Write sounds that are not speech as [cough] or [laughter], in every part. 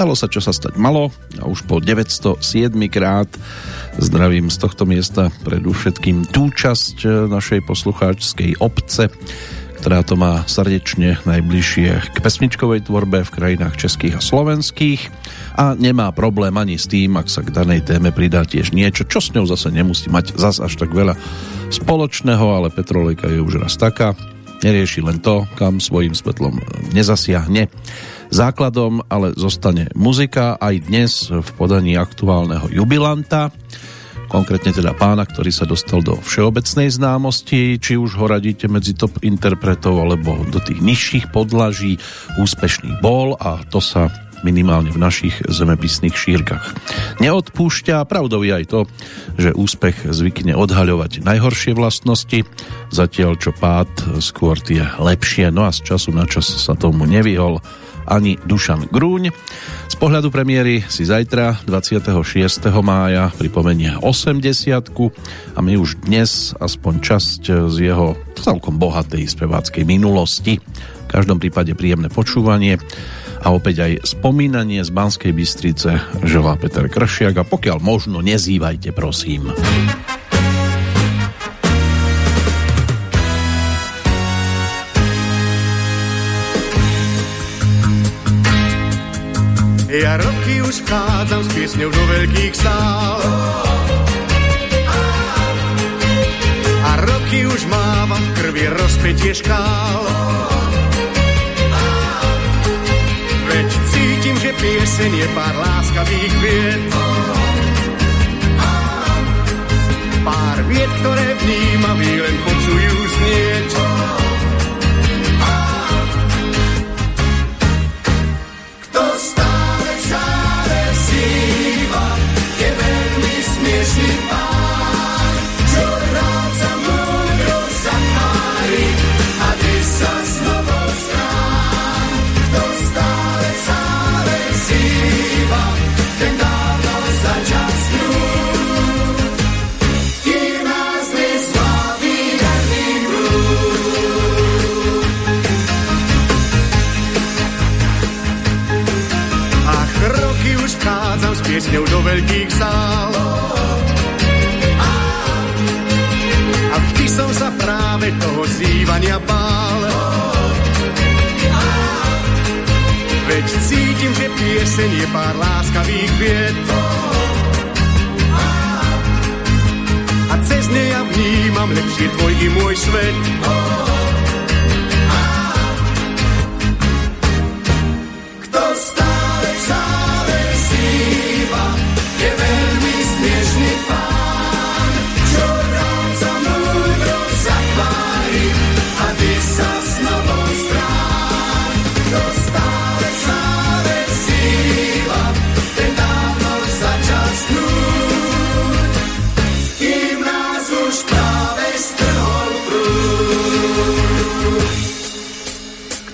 Stalo sa, čo sa stať malo. A už po 907 krát zdravím z tohto miesta predovšetkým tú časť e, našej poslucháčskej obce, ktorá to má srdečne najbližšie k pesničkovej tvorbe v krajinách českých a slovenských. A nemá problém ani s tým, ak sa k danej téme pridá tiež niečo, čo s ňou zase nemusí mať zas až tak veľa spoločného, ale Petrolejka je už raz taká, nerieši len to, kam svojim svetlom nezasiahne. Základom ale zostane muzika aj dnes v podaní aktuálneho jubilanta, konkrétne teda pána, ktorý sa dostal do všeobecnej známosti, či už ho radíte medzi top interpretov alebo do tých nižších podlaží, úspešný bol a to sa minimálne v našich zemepisných šírkach. Neodpúšťa, pravdou je aj to, že úspech zvykne odhaľovať najhoršie vlastnosti, zatiaľ čo pád skôr tie lepšie, no a z času na čas sa tomu nevyhol ani Dušan Grúň. Z pohľadu premiéry si zajtra 26. mája pripomenie 80 a my už dnes aspoň časť z jeho celkom bohatej speváckej minulosti. V každom prípade príjemné počúvanie a opäť aj spomínanie z Banskej Bystrice želá Peter Kršiak a pokiaľ možno nezývajte prosím. Ja roky už vchádzam s piesňou do veľkých sál. A roky už mávam krvi rozpetie škál. Veď cítim, že pieseň je pár láskavých vied. Pár vied, ktoré vnímaví len počujú znieť. Piesňou do veľkých sál. som sa práve toho zývania bál. Veď cítim, že pieseň je pár láskavých viet. A cez ne ja vnímam lepšie tvoj i môj svet. Kto stále, stále si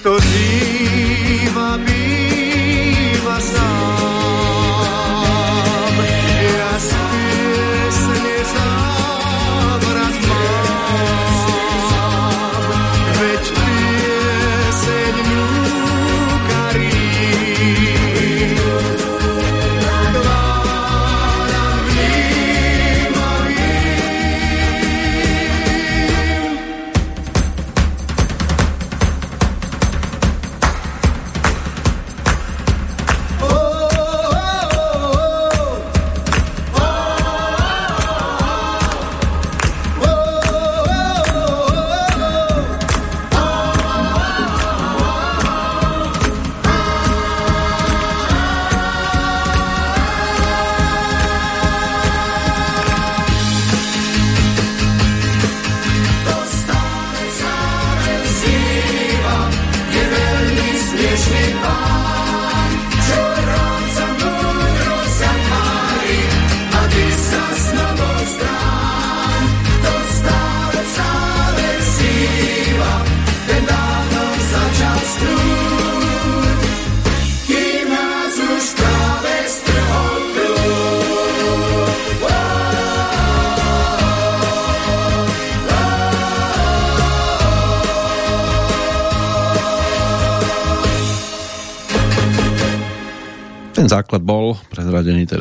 historia.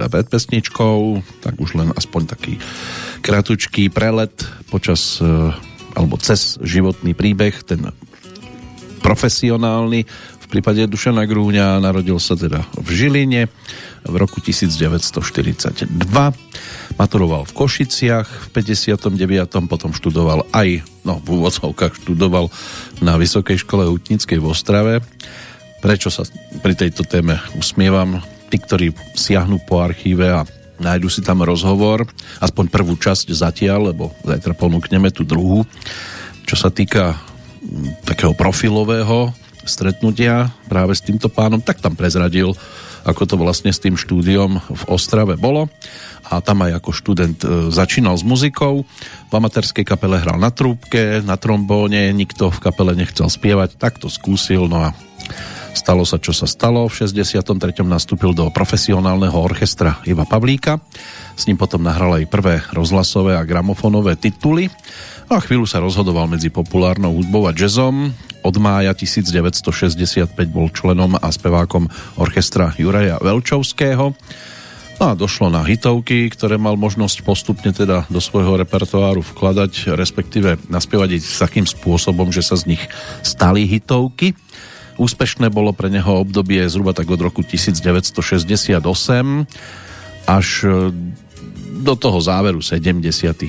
Teda pred pesničkou, tak už len aspoň taký kratučký prelet počas e, alebo cez životný príbeh, ten profesionálny. V prípade Dušana Grúňa narodil sa teda v Žiline v roku 1942. Maturoval v Košiciach v 59. Potom študoval aj, no v úvodzovkách študoval na Vysokej škole hutnickej v Ostrave Prečo sa pri tejto téme usmievam? Ktorí siahnu po archíve a nájdu si tam rozhovor, aspoň prvú časť zatiaľ, lebo zajtra ponúkneme tú druhú, čo sa týka mm, takého profilového stretnutia práve s týmto pánom, tak tam prezradil, ako to vlastne s tým štúdiom v Ostrave bolo a tam aj ako študent e, začínal s muzikou. V amatérskej kapele hral na trúbke, na trombóne, nikto v kapele nechcel spievať, tak to skúsil, no a Stalo sa, čo sa stalo. V 63. nastúpil do profesionálneho orchestra Iva Pavlíka. S ním potom nahral aj prvé rozhlasové a gramofonové tituly. A chvíľu sa rozhodoval medzi populárnou hudbou a jazzom. Od mája 1965 bol členom a spevákom orchestra Juraja Velčovského. No a došlo na hitovky, ktoré mal možnosť postupne teda do svojho repertoáru vkladať, respektíve naspievať ich takým spôsobom, že sa z nich stali hitovky. Úspešné bolo pre neho obdobie zhruba tak od roku 1968 až e, do toho záveru 70.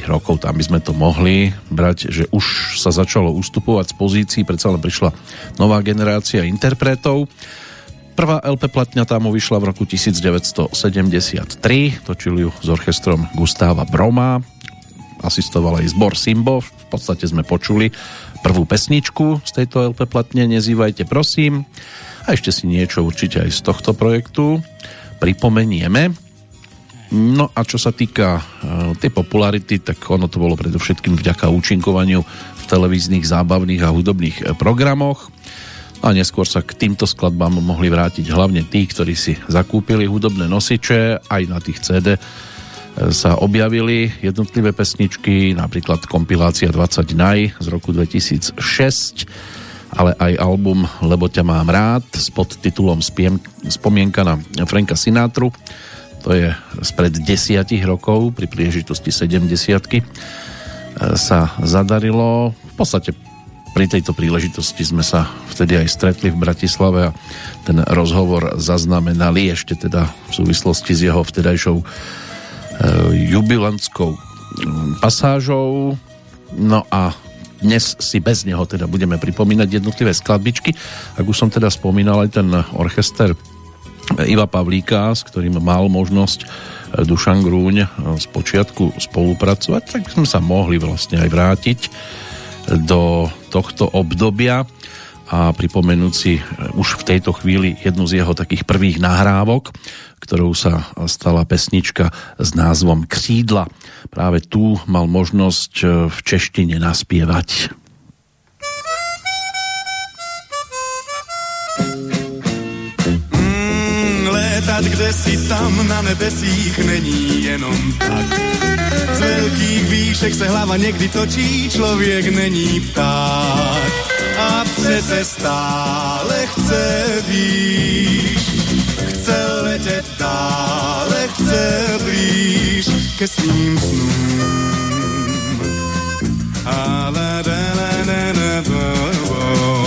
rokov, tam by sme to mohli brať, že už sa začalo ustupovať z pozícií, predsa len prišla nová generácia interpretov. Prvá LP platňa tam vyšla v roku 1973, točil ju s orchestrom Gustáva Broma, asistoval aj zbor Simbo, v podstate sme počuli prvú pesničku z tejto LP platne Nezývajte prosím a ešte si niečo určite aj z tohto projektu pripomenieme. No a čo sa týka uh, tej popularity, tak ono to bolo predovšetkým vďaka účinkovaniu v televíznych, zábavných a hudobných e, programoch. A neskôr sa k týmto skladbám mohli vrátiť hlavne tí, ktorí si zakúpili hudobné nosiče, aj na tých CD sa objavili jednotlivé pesničky, napríklad kompilácia 20 naj z roku 2006, ale aj album Lebo ťa mám rád s podtitulom Spomienka na Franka Sinatru. To je spred desiatich rokov pri príležitosti 70 sa zadarilo. V podstate pri tejto príležitosti sme sa vtedy aj stretli v Bratislave a ten rozhovor zaznamenali ešte teda v súvislosti s jeho vtedajšou jubilantskou mm, pasážou. No a dnes si bez neho teda budeme pripomínať jednotlivé skladbičky. Ak už som teda spomínal aj ten orchester Iva Pavlíka, s ktorým mal možnosť eh, Dušan Grúň eh, z počiatku spolupracovať, tak sme sa mohli vlastne aj vrátiť do tohto obdobia a pripomenúť si už v tejto chvíli jednu z jeho takých prvých nahrávok, ktorou sa stala pesnička s názvom Křídla. Práve tu mal možnosť e, v češtine naspievať. Mm, létat kde si tam na nebesích není jenom tak. Z veľkých výšek se hlava někdy točí, člověk není pták. A přece stále chce víš, chce letět dále, chce blíž ke svým snům. A la da la da da bo, bo,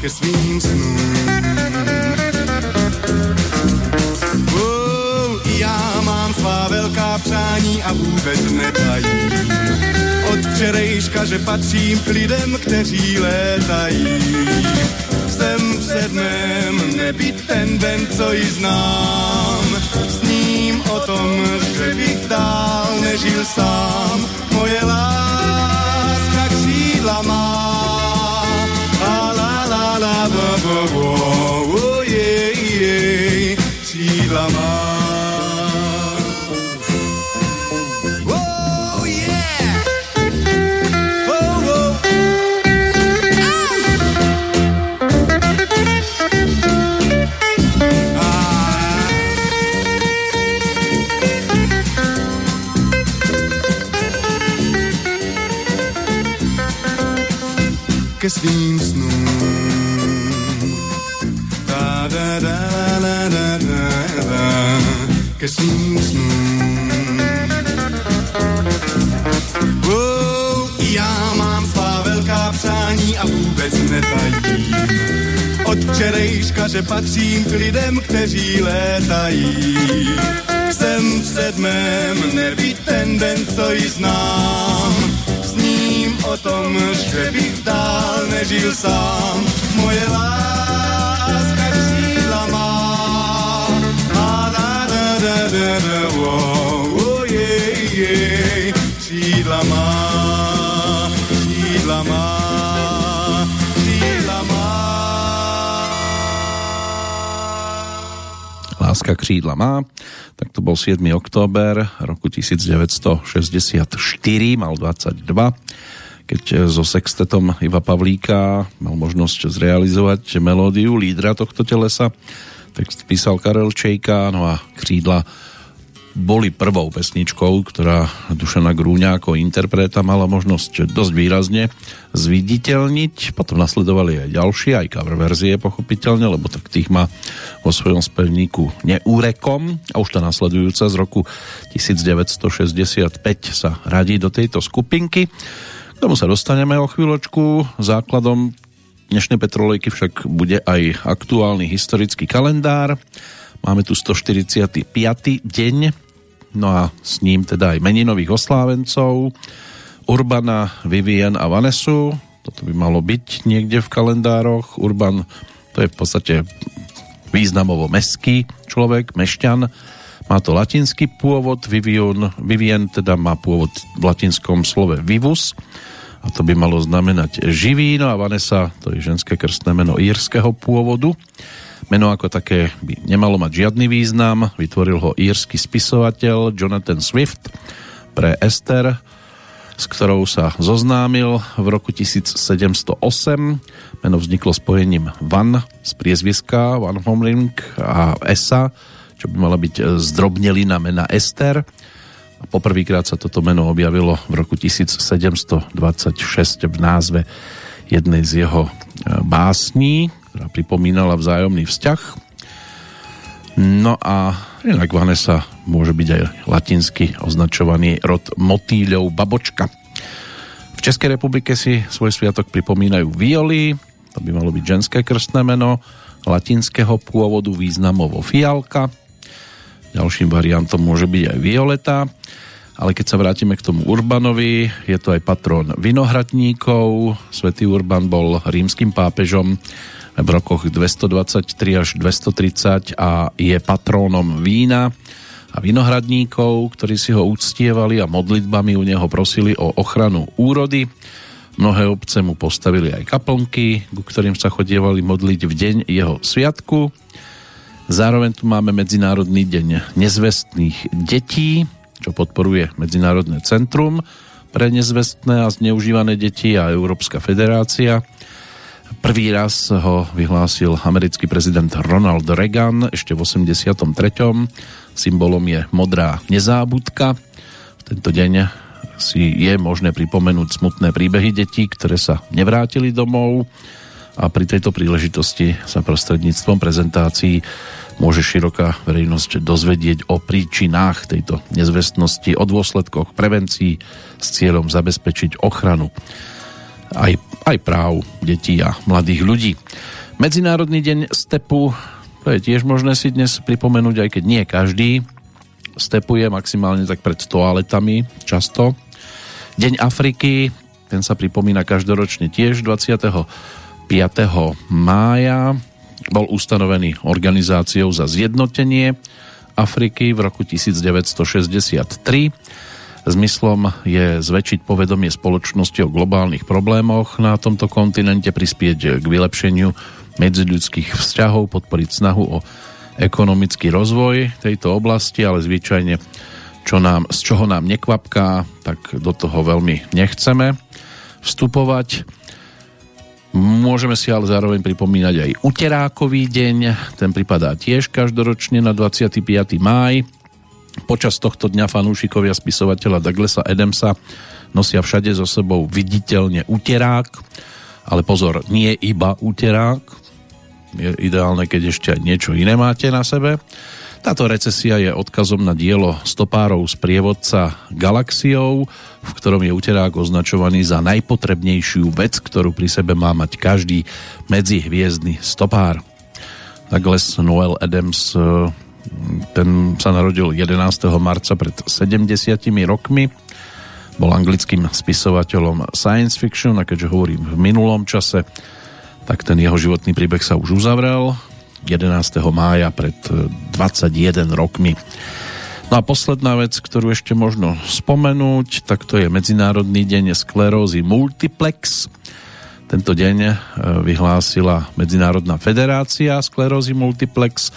ke svým snům. Přání a vůbec netajím. Od včerejška, že patřím k lidem, kteří létají jsem v sedmém nebyt ten den, co ji znám. S ním o tom, že bych dál nežil sám. Moje láska křídla má. A la la la bo bo bo, oh, je, je, křídla má. Ke svým snům. Da, da, da, da, da, da, da. ke svým snům. Oh, já mám svá velká přání a vůbec netajím. Od včerejška, že patřím k lidem, kteří létají. Jsem v sedmém nebi ten den, co ji znám. Tom, že bych dál nežil sám. Moje láska křídla má. A da da da da da, oh, oh, yeah, yeah. Křídla má, křídla má. Láska křídla má. Tak to bol 7. október roku 1964, mal 22 keď so sextetom Iva Pavlíka mal možnosť zrealizovať melódiu lídra tohto telesa. Text písal Karel Čejka, no a křídla boli prvou pesničkou, ktorá Dušana Grúňa ako interpreta mala možnosť dosť výrazne zviditeľniť. Potom nasledovali aj ďalšie, aj cover verzie pochopiteľne, lebo tak tých má vo svojom spevníku neúrekom. A už tá nasledujúca z roku 1965 sa radí do tejto skupinky. K tomu sa dostaneme o chvíľočku. Základom dnešnej petrolejky však bude aj aktuálny historický kalendár. Máme tu 145. deň, no a s ním teda aj meninových oslávencov. Urbana, Vivien a Vanesu. Toto by malo byť niekde v kalendároch. Urban to je v podstate významovo meský človek, mešťan. Má to latinský pôvod, Vivian, Vivien teda má pôvod v latinskom slove vivus a to by malo znamenať živý, no a Vanessa to je ženské krstné meno írskeho pôvodu. Meno ako také by nemalo mať žiadny význam, vytvoril ho írsky spisovateľ Jonathan Swift pre Esther, s ktorou sa zoznámil v roku 1708. Meno vzniklo spojením Van z priezviska Van Homling a Esa, čo by mala byť zdrobnelina mena Ester Poprvýkrát sa toto meno objavilo v roku 1726 v názve jednej z jeho e, básní, ktorá pripomínala vzájomný vzťah. No a inak Vanessa môže byť aj latinsky označovaný rod motýľov babočka. V Českej republike si svoj sviatok pripomínajú violy, to by malo byť ženské krstné meno, latinského pôvodu významovo fialka, Ďalším variantom môže byť aj Violeta, ale keď sa vrátime k tomu Urbanovi, je to aj patrón vinohradníkov. Svetý Urban bol rímským pápežom v rokoch 223 až 230 a je patrónom vína a vinohradníkov, ktorí si ho uctievali a modlitbami u neho prosili o ochranu úrody. Mnohé obce mu postavili aj kaplnky, ku ktorým sa chodievali modliť v deň jeho sviatku. Zároveň tu máme Medzinárodný deň nezvestných detí, čo podporuje Medzinárodné centrum pre nezvestné a zneužívané deti a Európska federácia. Prvý raz ho vyhlásil americký prezident Ronald Reagan ešte v 83. Symbolom je modrá nezábudka. V tento deň si je možné pripomenúť smutné príbehy detí, ktoré sa nevrátili domov a pri tejto príležitosti sa prostredníctvom prezentácií môže široká verejnosť dozvedieť o príčinách tejto nezvestnosti, o dôsledkoch prevencií s cieľom zabezpečiť ochranu aj, aj práv detí a mladých ľudí. Medzinárodný deň stepu, to je tiež možné si dnes pripomenúť, aj keď nie každý stepuje maximálne tak pred toaletami často. Deň Afriky, ten sa pripomína každoročne tiež 25. mája bol ustanovený organizáciou za zjednotenie Afriky v roku 1963. Zmyslom je zväčšiť povedomie spoločnosti o globálnych problémoch na tomto kontinente, prispieť k vylepšeniu medziľudských vzťahov, podporiť snahu o ekonomický rozvoj tejto oblasti, ale zvyčajne čo nám, z čoho nám nekvapká, tak do toho veľmi nechceme vstupovať. Môžeme si ale zároveň pripomínať aj Uterákový deň, ten pripadá tiež každoročne na 25. máj. Počas tohto dňa fanúšikovia spisovateľa Douglasa Adamsa nosia všade so sebou viditeľne uterák, ale pozor, nie iba uterák, je ideálne, keď ešte aj niečo iné máte na sebe. Táto recesia je odkazom na dielo stopárov z prievodca Galaxiou, v ktorom je uterák označovaný za najpotrebnejšiu vec, ktorú pri sebe má mať každý medzihviezdny stopár. Douglas Noel Adams e, ten sa narodil 11. marca pred 70 rokmi. Bol anglickým spisovateľom science fiction a keďže hovorím v minulom čase, tak ten jeho životný príbeh sa už uzavrel 11. mája pred 21 e, rokmi. No a posledná vec, ktorú ešte možno spomenúť, tak to je Medzinárodný deň sklerózy Multiplex. Tento deň e, vyhlásila Medzinárodná federácia sklerózy Multiplex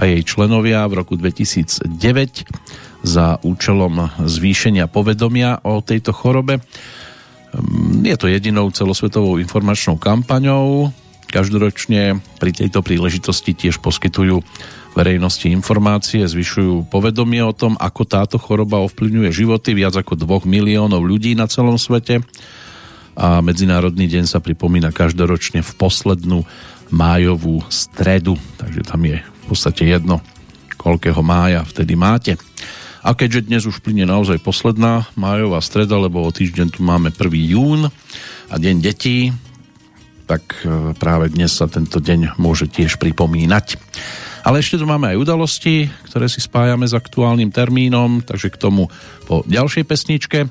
a jej členovia v roku 2009 za účelom zvýšenia povedomia o tejto chorobe. Ehm, je to jedinou celosvetovou informačnou kampaňou, Každoročne pri tejto príležitosti tiež poskytujú verejnosti informácie, zvyšujú povedomie o tom, ako táto choroba ovplyvňuje životy viac ako 2 miliónov ľudí na celom svete a Medzinárodný deň sa pripomína každoročne v poslednú májovú stredu, takže tam je v podstate jedno, koľkého mája vtedy máte. A keďže dnes už plyne naozaj posledná májová streda, lebo o týždeň tu máme 1. jún a deň detí, tak e, práve dnes sa tento deň môže tiež pripomínať. Ale ešte tu máme aj udalosti, ktoré si spájame s aktuálnym termínom, takže k tomu po ďalšej pesničke.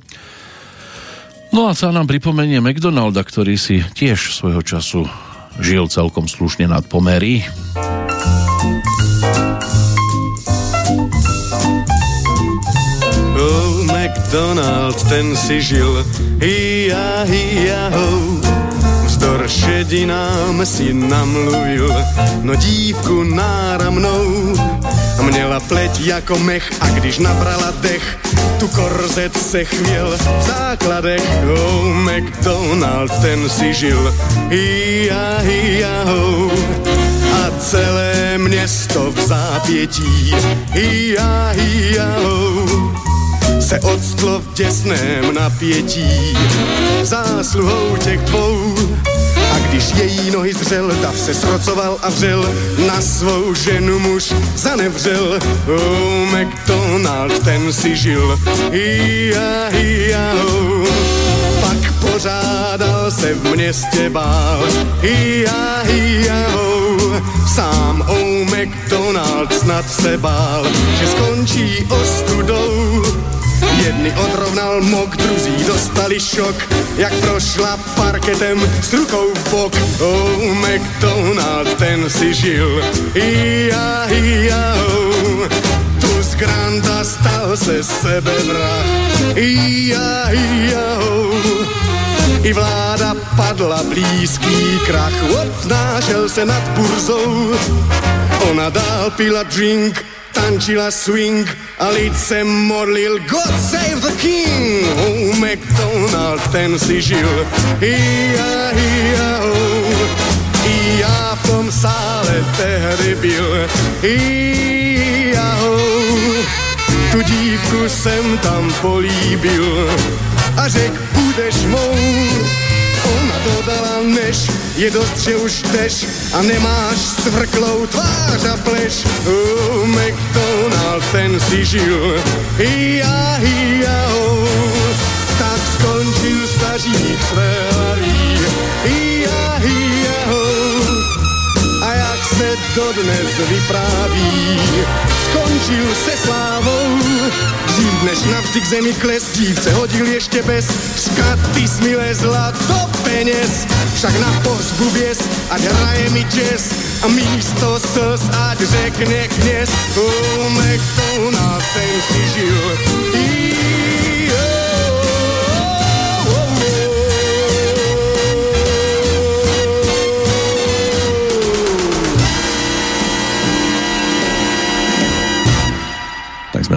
No a sa nám pripomenie McDonalda, ktorý si tiež svojho času žil celkom slušne nad pomery. Oh, McDonald, ten si žil, hi-ja, hi-ja, ho Vzdor šedinám si namluvil, no dívku náramnou. Měla pleť jako mech a když nabrala dech, tu korzet se chvěl v základech. Oh, McDonald, ten si žil, hia, ho. A celé město v zápětí, hia, hia, ho se odstlo v těsném napětí zásluhou těch dvou. A když její nohy zřel, dav se srocoval a vřel, na svou ženu muž zanevřel. Oh, McDonald, ten si žil, hia, oh. Pak pořádal se v městě bál, hia, oh. Sám oh, McDonald snad se bál, že skončí ostudou Jedny odrovnal mok, druzí dostali šok, jak prošla parketem s rukou v bok. Oh, McDonald, ten si žil, ia, ia, oh. Tu z Granda stal se sebe vrah, ia, ia, oh. I vláda padla blízký krach, odnášel se nad burzou. Ona dál pila drink, tančila swing a lid se modlil God save the king. Oh McDonald ten si žil. Ia, ia, oh. I já v tom sále tehdy byl. Ia, oh. Tu dívku jsem tam políbil. A řek budeš mou dodala než je dost, že už jdeš a nemáš svrklou tvář a pleš. Oh, McDonald, ten si žil, hia, oh. Tak skončil stařík své hia, oh. A jak se dodnes vypráví, skončil se slávou. Dřív než navždy k zemi kles, dívce hodil ještě bez škaty smilé zlato peněz. Však na pohřbu věz, ať hraje mi jazz a místo slz, ať řekne kněz. Oh, McDonald, ten si žil. sme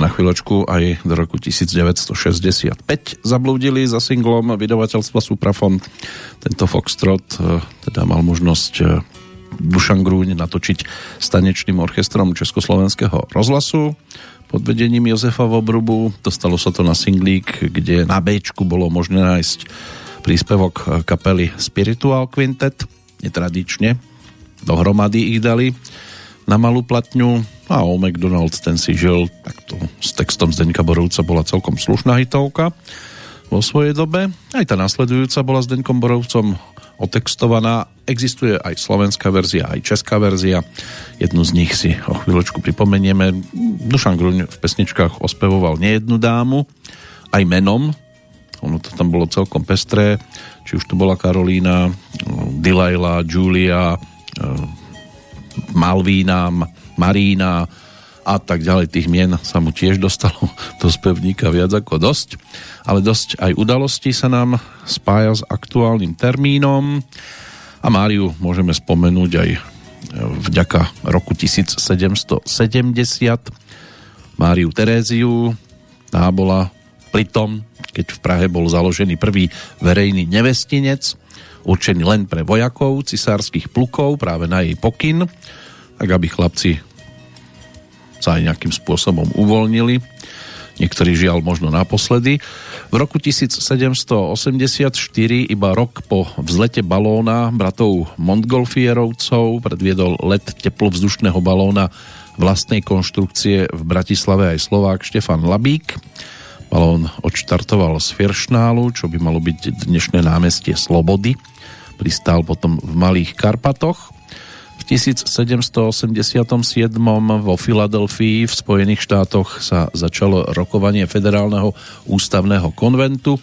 na chvíľočku aj do roku 1965 zablúdili za singlom vydavateľstva Suprafon. Tento Foxtrot e, teda mal možnosť e, Dušan Grúň natočiť s tanečným orchestrom Československého rozhlasu pod vedením Jozefa Vobrubu. Dostalo sa to na singlík, kde na B bolo možné nájsť príspevok kapely Spiritual Quintet, netradične, dohromady ich dali na malú platňu a o McDonald's ten si žil, tak to s textom Zdeňka Borovca bola celkom slušná hitovka vo svojej dobe. Aj tá nasledujúca bola s Zdeňkom Borovcom otextovaná. Existuje aj slovenská verzia, aj česká verzia. Jednu z nich si o chvíľočku pripomenieme. Dušan Gruň v pesničkách ospevoval nejednu dámu, aj menom. Ono to tam bolo celkom pestré. Či už to bola Karolína, Delilah, Julia, Malvína, Marína a tak ďalej. Tých mien sa mu tiež dostalo [laughs] do spevníka viac ako dosť. Ale dosť aj udalosti sa nám spája s aktuálnym termínom a Máriu môžeme spomenúť aj vďaka roku 1770 Máriu Teréziu tá bola pri tom, keď v Prahe bol založený prvý verejný nevestinec určený len pre vojakov cisárskych plukov práve na jej pokyn, tak aby chlapci sa aj nejakým spôsobom uvoľnili. Niektorí žiaľ možno naposledy. V roku 1784, iba rok po vzlete balóna bratov Montgolfierovcov, predviedol let teplovzdušného balóna vlastnej konštrukcie v Bratislave aj Slovák Štefan Labík. Balón odštartoval z Firšnálu, čo by malo byť dnešné námestie Slobody pristál potom v Malých Karpatoch. V 1787. vo Filadelfii v Spojených štátoch sa začalo rokovanie Federálneho ústavného konventu,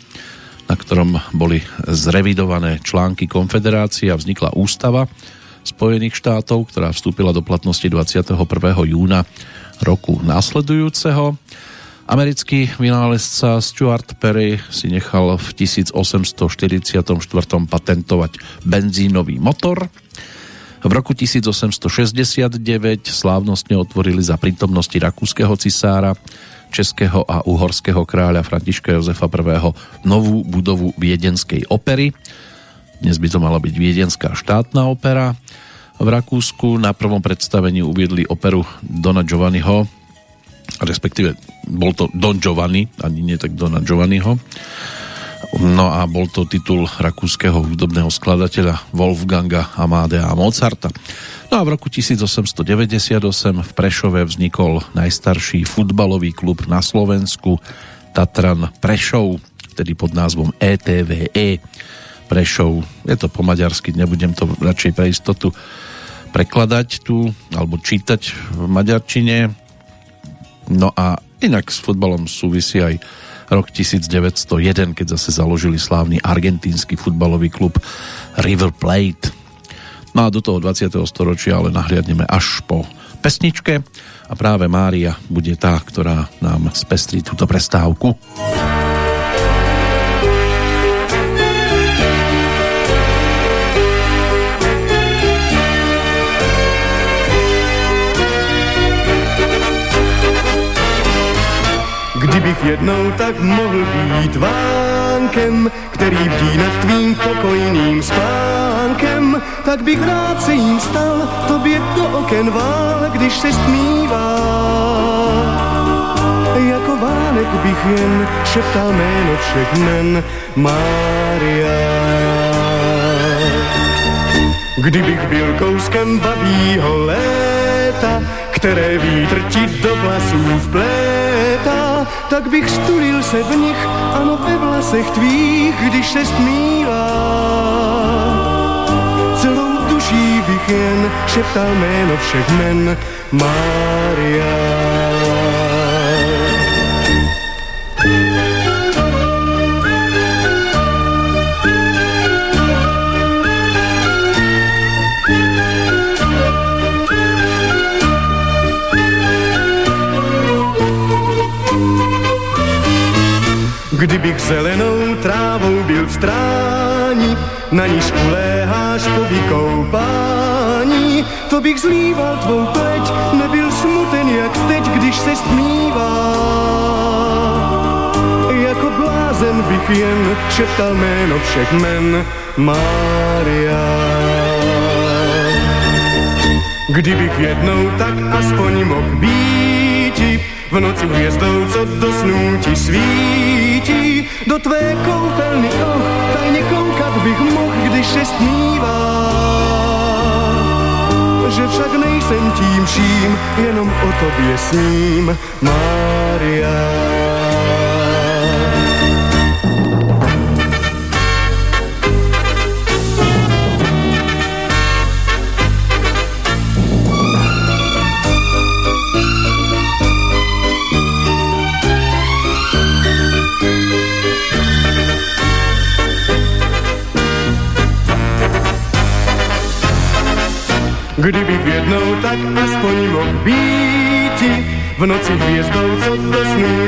na ktorom boli zrevidované články konfederácie a vznikla ústava Spojených štátov, ktorá vstúpila do platnosti 21. júna roku následujúceho. Americký vynálezca Stuart Perry si nechal v 1844 patentovať benzínový motor. V roku 1869 slávnostne otvorili za prítomnosti rakúskeho cisára, českého a uhorského kráľa Františka Jozefa I. novú budovu Viedenskej opery. Dnes by to mala byť Viedenská štátna opera. V Rakúsku na prvom predstavení uviedli operu Dona Giovanniho respektíve bol to Don Giovanni, ani nie tak Dona Giovanniho. No a bol to titul rakúskeho hudobného skladateľa Wolfganga Amadea Mozarta. No a v roku 1898 v Prešove vznikol najstarší futbalový klub na Slovensku Tatran Prešov, vtedy pod názvom ETVE e. Prešov. Je to po maďarsky, nebudem to radšej pre istotu prekladať tu, alebo čítať v maďarčine No a inak s futbalom súvisí aj rok 1901, keď zase založili slávny argentínsky futbalový klub River Plate. No a do toho 20. storočia ale nahliadneme až po pesničke a práve Mária bude tá, ktorá nám spestrí túto prestávku. Kdybych jednou tak mohl být vánkem, který bdí nad tvým pokojným spánkem, tak bych rád se jim stal, tobě do oken vál, když se stmívá. Jako vánek bych jen šeptal jméno všech men Mária. Kdybych byl kouskem babího léta, které vítr ti do vlasů vplétá, tak bych stulil se v nich, ano ve vlasech tvých, když se stmívá. Celou duší bych jen šeptal jméno všech men Mária. Kdybych zelenou trávou byl v stráni, na níž uléháš po vykoupání, to bych zlíval tvou pleť, nebyl smuten jak teď, když se stmívá. Jako blázen bych jen šeptal jméno všech men Mária. Kdybych jednou tak aspoň mohl být, v noci hvězdou, co do snů ti svítí. Do tvé koupelny, oh, tajně koukat bych mohl, když se snívá. že však nejsem tím vším, jenom o tobě sním, Mária. Jednou tak aspoň mohl být v noci hvězdou, co do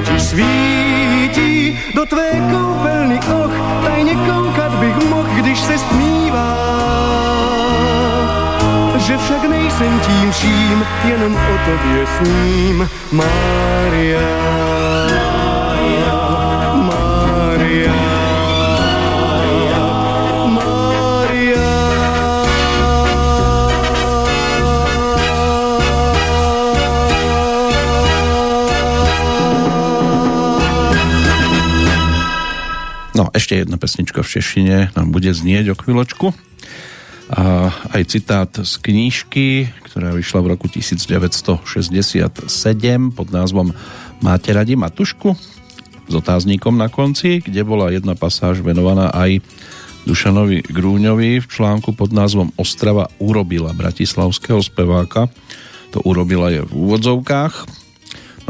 ti svítí. Do tvé koupelny, och, tajně koukat bych mohl, když se stmívá. Že však nejsem tím vším, jenom o tobě sním, Mária. Ešte jedna pesnička v češtine nám bude znieť o chvíľočku. A aj citát z knížky, ktorá vyšla v roku 1967 pod názvom Máte radi Matušku? S otáznikom na konci, kde bola jedna pasáž venovaná aj Dušanovi Grúňovi v článku pod názvom Ostrava urobila bratislavského speváka. To urobila je v úvodzovkách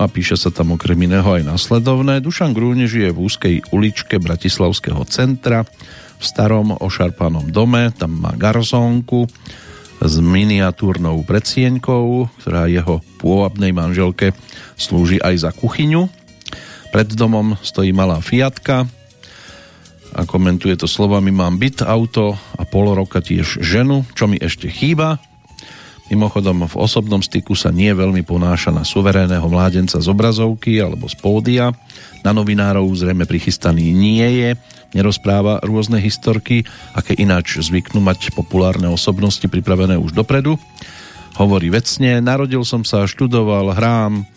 a píše sa tam okrem iného aj nasledovné. Dušan Grúne žije v úzkej uličke Bratislavského centra v starom ošarpanom dome, tam má garzónku s miniatúrnou predsieňkou, ktorá jeho pôvabnej manželke slúži aj za kuchyňu. Pred domom stojí malá Fiatka a komentuje to slovami mám byt, auto a pol roka tiež ženu, čo mi ešte chýba, Mimochodom, v osobnom styku sa nie veľmi ponáša na suverénneho mládenca z obrazovky alebo z pódia. Na novinárov zrejme prichystaný nie je, nerozpráva rôzne historky, aké ináč zvyknú mať populárne osobnosti pripravené už dopredu. Hovorí vecne, narodil som sa, študoval, hrám,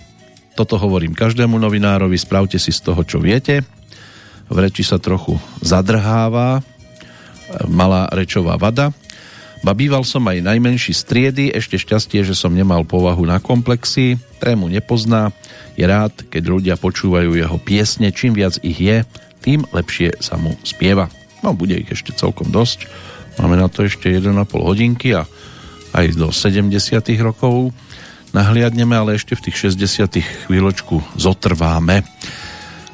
toto hovorím každému novinárovi, spravte si z toho, čo viete. V reči sa trochu zadrháva, malá rečová vada, Ba býval som aj najmenší striedy, ešte šťastie, že som nemal povahu na komplexy, trému nepozná, je rád, keď ľudia počúvajú jeho piesne, čím viac ich je, tým lepšie sa mu spieva. No, bude ich ešte celkom dosť. Máme na to ešte 1,5 hodinky a aj do 70 rokov nahliadneme, ale ešte v tých 60 chvíľočku zotrváme.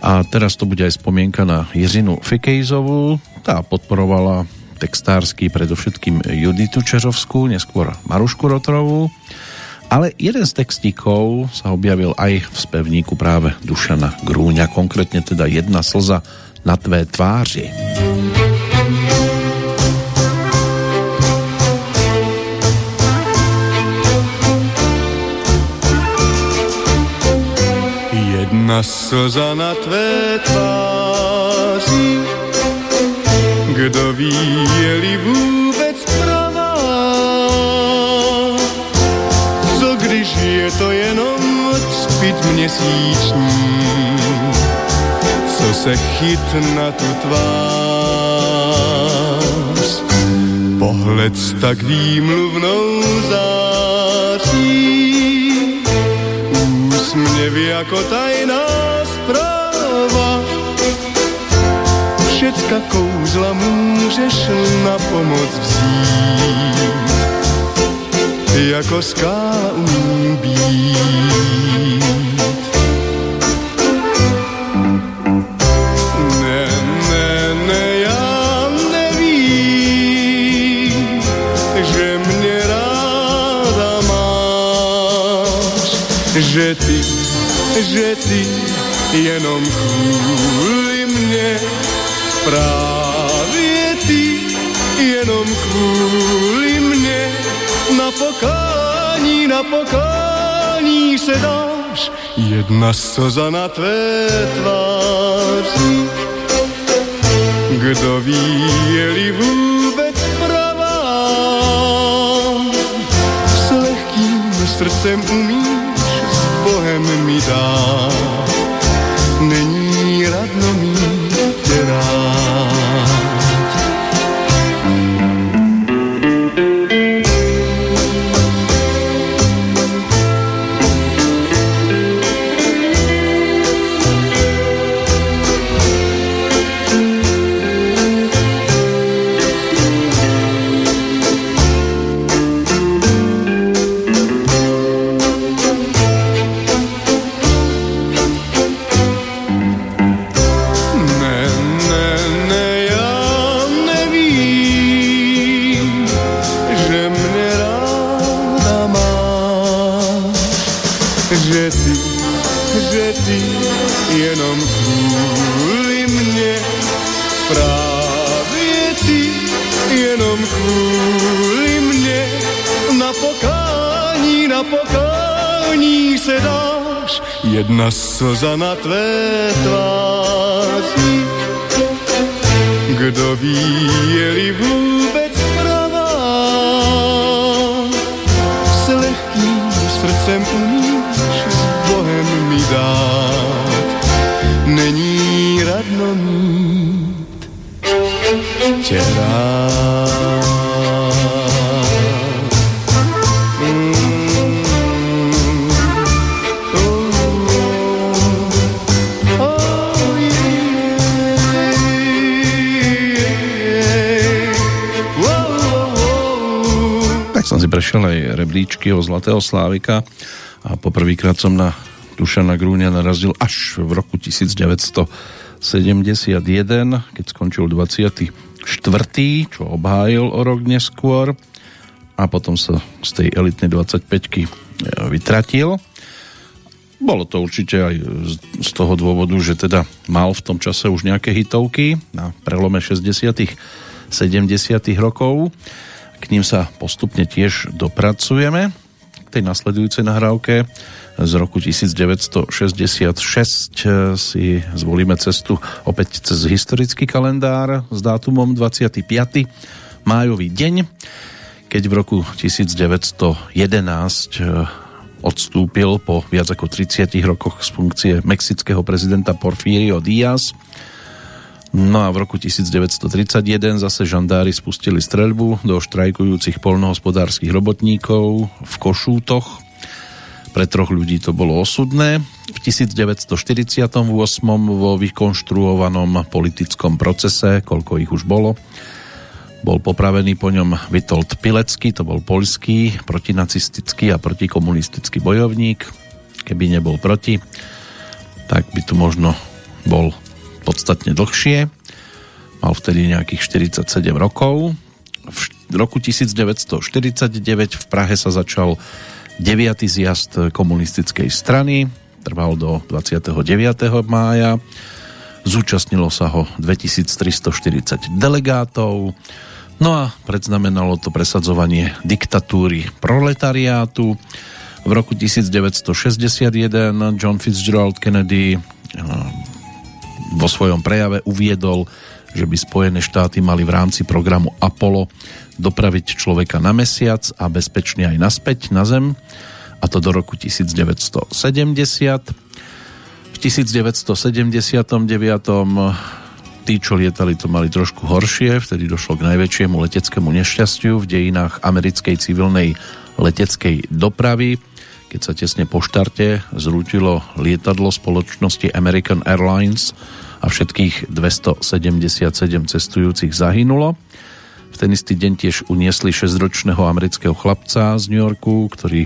A teraz to bude aj spomienka na Jiřinu Fikejzovú. Tá podporovala textársky, predovšetkým Juditu Čeřovskú, neskôr Marušku Rotrovú. Ale jeden z textíkov sa objavil aj v spevníku práve Dušana Grúňa, konkrétne teda jedna slza na tvé tváři. Jedna slza na tvé tváři kdo ví, je-li vůbec pravá? Co když je to jenom třpit měsíční? Co se chyt na tu tvář? Pohled tak výmluvnou září, úsměv jako tajná zpráva všecka kouzla můžeš na pomoc vzít, jako skála umím být. Ne, ne, ne, já nevím, že mě ráda máš, že ty, že ty jenom mě Právě ty jenom kvůli mně na pokání, na pokání se dáš. Jedna slza na tvé tváři, kdo ví, je-li vůbec pravá. S lehkým srdcem umíš s Bohem mi dát. Jedna slza na tvé tváři. Kdo ví, je-li vůbec pravá, s lehkým srdcem umíš s Bohem mi dát. Není radno mít tě rád. Aj rebríčky o Zlatého Slávika a poprvýkrát som na Dušana Grúňa narazil až v roku 1971, keď skončil 24. čo obhájil o rok neskôr a potom sa z tej elitnej 25 vytratil. Bolo to určite aj z toho dôvodu, že teda mal v tom čase už nejaké hitovky na prelome 60 70 rokov. K ním sa postupne tiež dopracujeme. K tej nasledujúcej nahrávke z roku 1966 si zvolíme cestu opäť cez historický kalendár s dátumom 25. májový deň, keď v roku 1911 odstúpil po viac ako 30 rokoch z funkcie mexického prezidenta Porfirio Díaz. No a v roku 1931 zase žandári spustili streľbu do štrajkujúcich polnohospodárskych robotníkov v Košútoch. Pre troch ľudí to bolo osudné. V 1948 vo vykonštruovanom politickom procese, koľko ich už bolo, bol popravený po ňom Witold Pilecký, to bol poľský protinacistický a protikomunistický bojovník. Keby nebol proti, tak by tu možno bol podstatne dlhšie. Mal vtedy nejakých 47 rokov. V roku 1949 v Prahe sa začal 9. zjazd komunistickej strany. Trval do 29. mája. Zúčastnilo sa ho 2340 delegátov. No a predznamenalo to presadzovanie diktatúry proletariátu. V roku 1961 John Fitzgerald Kennedy eh, vo svojom prejave uviedol, že by Spojené štáty mali v rámci programu Apollo dopraviť človeka na mesiac a bezpečne aj naspäť na Zem, a to do roku 1970. V 1979 tí, čo lietali, to mali trošku horšie, vtedy došlo k najväčšiemu leteckému nešťastiu v dejinách americkej civilnej leteckej dopravy, keď sa tesne po štarte zrútilo lietadlo spoločnosti American Airlines a všetkých 277 cestujúcich zahynulo. V ten istý deň tiež uniesli 6-ročného amerického chlapca z New Yorku, ktorý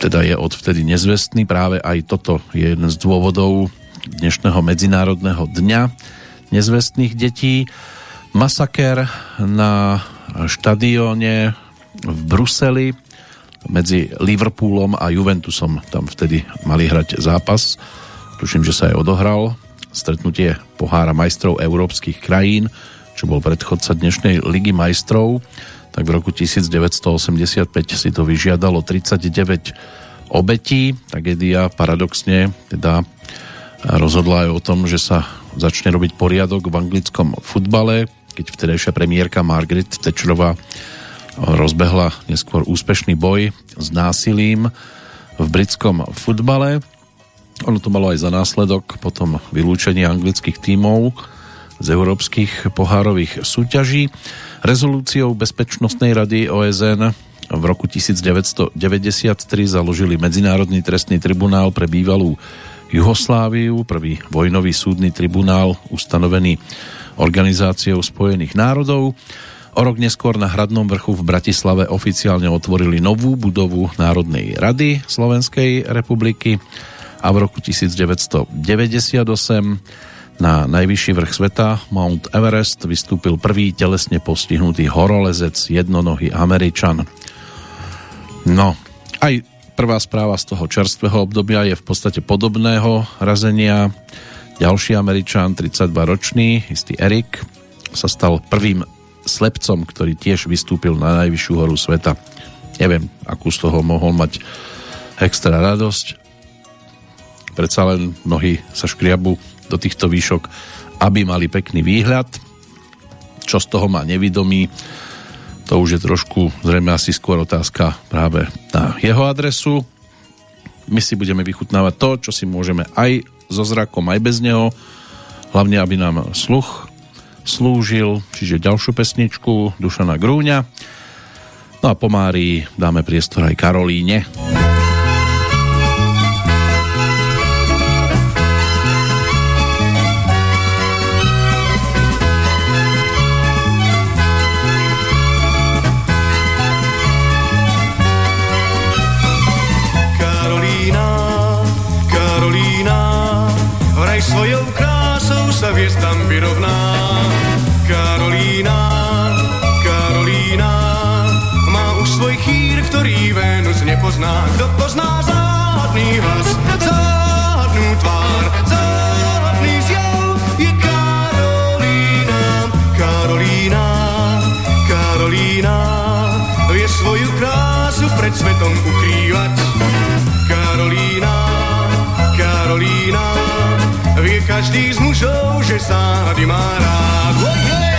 teda je odvtedy nezvestný. Práve aj toto je jeden z dôvodov dnešného Medzinárodného dňa nezvestných detí. Masaker na štadióne v Bruseli medzi Liverpoolom a Juventusom. Tam vtedy mali hrať zápas. Tuším, že sa aj odohral stretnutie pohára majstrov európskych krajín, čo bol predchodca dnešnej Ligy majstrov tak v roku 1985 si to vyžiadalo 39 obetí. Tragédia paradoxne teda rozhodla aj o tom, že sa začne robiť poriadok v anglickom futbale, keď vtedajšia premiérka Margaret Thatcherová rozbehla neskôr úspešný boj s násilím v britskom futbale. Ono to malo aj za následok potom vylúčenie anglických tímov z európskych pohárových súťaží. Rezolúciou Bezpečnostnej rady OSN v roku 1993 založili Medzinárodný trestný tribunál pre bývalú Jugosláviu, prvý vojnový súdny tribunál ustanovený Organizáciou spojených národov. O rok neskôr na Hradnom vrchu v Bratislave oficiálne otvorili novú budovu Národnej rady Slovenskej republiky a v roku 1998 na najvyšší vrch sveta, Mount Everest, vystúpil prvý telesne postihnutý horolezec, jednonohý Američan. No, aj prvá správa z toho čerstvého obdobia je v podstate podobného razenia. Ďalší Američan, 32-ročný, istý Erik, sa stal prvým slepcom, ktorý tiež vystúpil na najvyššiu horu sveta. Neviem, akú z toho mohol mať extra radosť. Predsa len mnohí sa škriabu do týchto výšok, aby mali pekný výhľad. Čo z toho má nevidomý, to už je trošku zrejme asi skôr otázka práve na jeho adresu. My si budeme vychutnávať to, čo si môžeme aj so zrakom, aj bez neho. Hlavne, aby nám sluch slúžil, čiže ďalšiu pesničku Dušana Grúňa. No a po Márii dáme priestor aj Karolíne. hvězdám nepozná. Zádný hlas, zádnú tvár, zádný zjav, je Karolína, Karolína, Karolína, vie svoju krásu pred svetom ukrývať. Karolína, Karolína, vie každý z mužov, že zády má rád. Oh, yeah!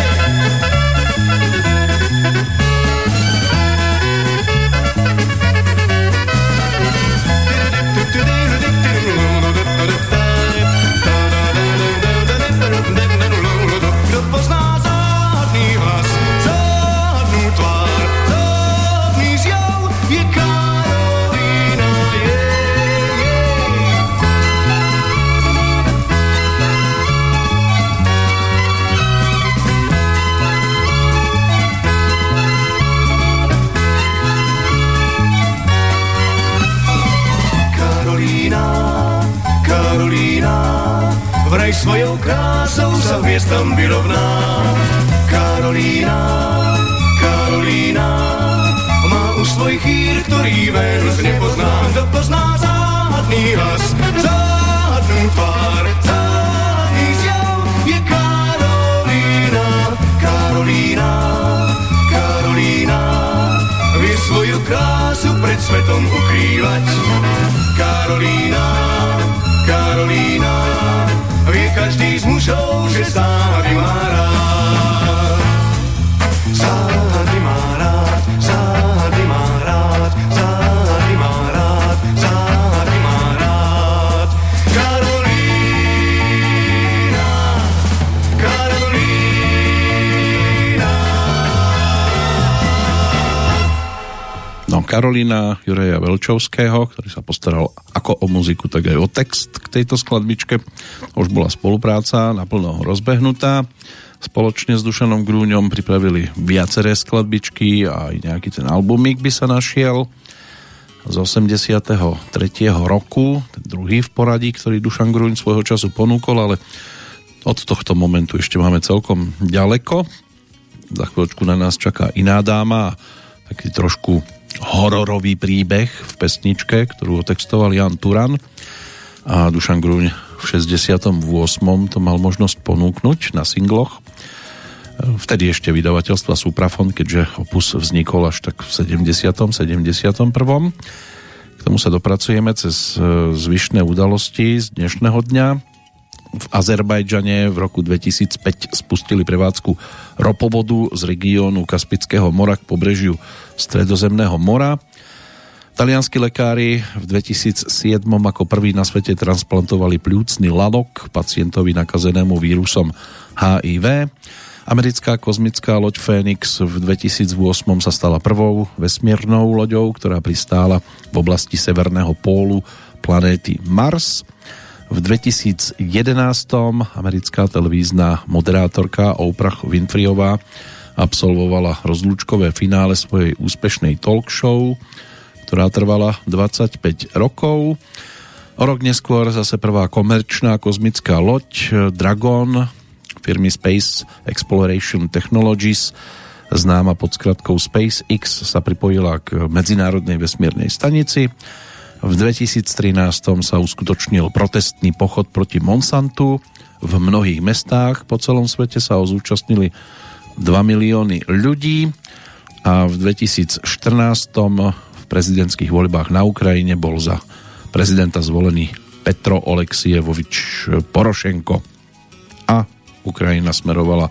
Krásou sa hviezdam vyrovná. Karolína, Karolína, má už svoj chýr, ktorý Venus nepozná. Kto pozná zádný hlas, zádnú tvár, zádný zjav, je Karolína, Karolína, Karolína, vie svoju krásu pred svetom ukrývať. Karolína, každý z mužov, že zády má rád. Zády má rád, zády má rád, zády má rád, zády má rád. Karolína, Karolína. No, Karolína Juraja Velčovského, ktorý sa postaral ako o muziku, tak aj o text k tejto skladbičke. Už bola spolupráca naplno rozbehnutá. Spoločne s Dušanom Grúňom pripravili viaceré skladbičky a aj nejaký ten albumík by sa našiel z 83. roku, ten druhý v poradí, ktorý Dušan Grúň svojho času ponúkol, ale od tohto momentu ešte máme celkom ďaleko. Za chvíľočku na nás čaká iná dáma taký trošku hororový príbeh v pesničke, ktorú otextoval Jan Turan a Dušan Grúň v 68. to mal možnosť ponúknuť na singloch. Vtedy ešte vydavateľstva Suprafon, keďže opus vznikol až tak v 70. 71. K tomu sa dopracujeme cez e, zvyšné udalosti z dnešného dňa. V Azerbajdžane v roku 2005 spustili prevádzku ropovodu z regiónu Kaspického mora k pobrežiu Stredozemného mora. Talianskí lekári v 2007 ako prvý na svete transplantovali pľúcny lanok pacientovi nakazenému vírusom HIV. Americká kozmická loď Phoenix v 2008 sa stala prvou vesmírnou loďou, ktorá pristála v oblasti severného pólu planéty Mars. V 2011 americká televízna moderátorka Oprah Winfreyová absolvovala rozlúčkové finále svojej úspešnej talk show ktorá trvala 25 rokov. O rok neskôr zase prvá komerčná kozmická loď Dragon firmy Space Exploration Technologies známa pod skratkou SpaceX sa pripojila k medzinárodnej vesmírnej stanici. V 2013 sa uskutočnil protestný pochod proti Monsantu. V mnohých mestách po celom svete sa ho zúčastnili 2 milióny ľudí a v 2014 v prezidentských voľbách na Ukrajine bol za prezidenta zvolený Petro Oleksievovič Porošenko. A Ukrajina smerovala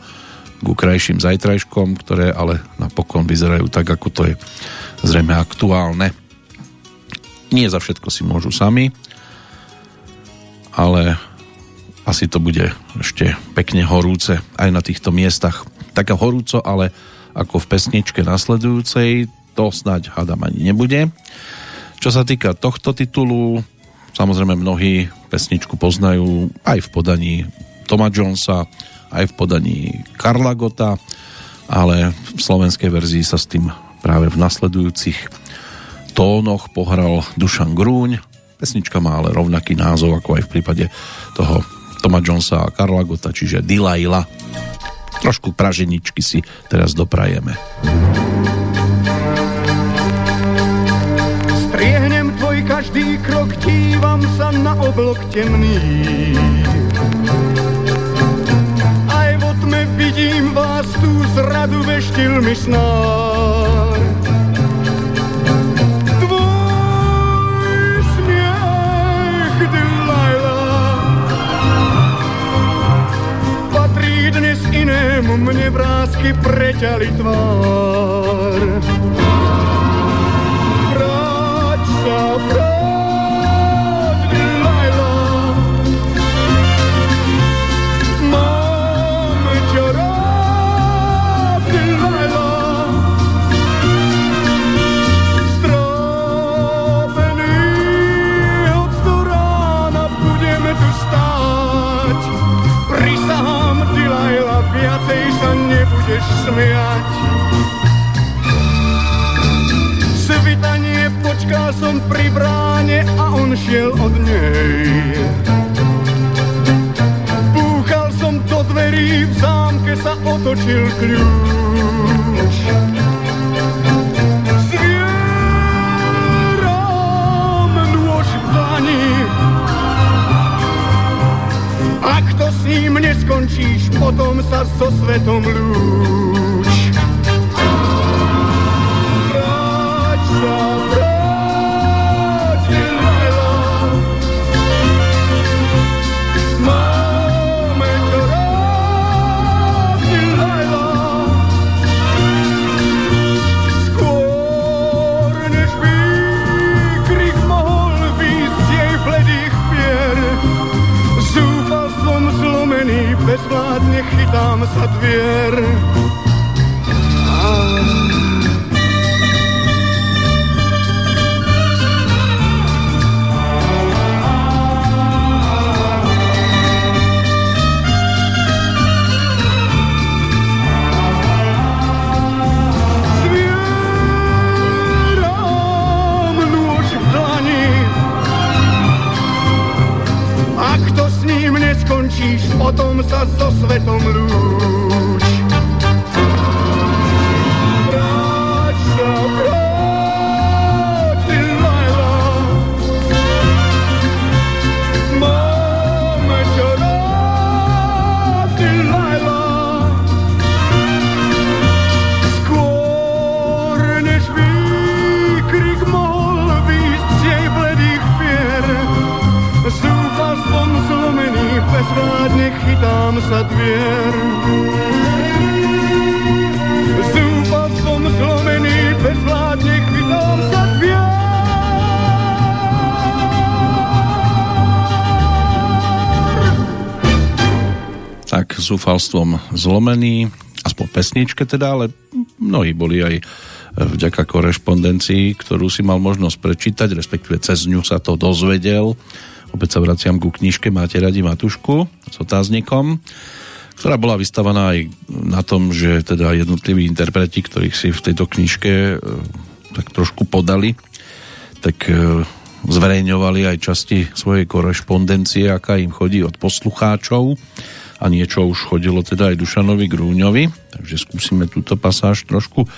k krajším zajtrajškom, ktoré ale napokon vyzerajú tak, ako to je zrejme aktuálne. Nie za všetko si môžu sami, ale asi to bude ešte pekne horúce aj na týchto miestach. Také horúco, ale ako v pesničke nasledujúcej, to snáď hádam ani nebude. Čo sa týka tohto titulu, samozrejme mnohí pesničku poznajú aj v podaní Toma Jonesa, aj v podaní Karla Gota, ale v slovenskej verzii sa s tým práve v nasledujúcich tónoch pohral Dušan Grúň. Pesnička má ale rovnaký názov ako aj v prípade toho Toma Jonesa a Karla Gota, čiže Delilah. Trošku praženičky si teraz doprajeme. Striehnem tvoj každý krok, dívam sa na oblok temný vidím vás tu zradu veštil mi snár. Inému, mne vrázky preťali tvár. Budeš smiať. Svitanie počkal som pri bráne a on šiel od nej. Búchal som do dverí, v zámke sa otočil kľúč. Ním neskončíš, potom sa so svetom lúč. Chytám sa zúfalstvom zlomený, aspoň pesničke teda, ale mnohí boli aj vďaka korešpondencii, ktorú si mal možnosť prečítať, respektíve cez ňu sa to dozvedel. Opäť sa vraciam ku knižke Máte radi Matušku s otáznikom, ktorá bola vystavaná aj na tom, že teda jednotliví interpreti, ktorých si v tejto knižke e, tak trošku podali, tak e, zverejňovali aj časti svojej korešpondencie, aká im chodí od poslucháčov a niečo už chodilo teda aj Dušanovi Grúňovi, takže skúsime túto pasáž trošku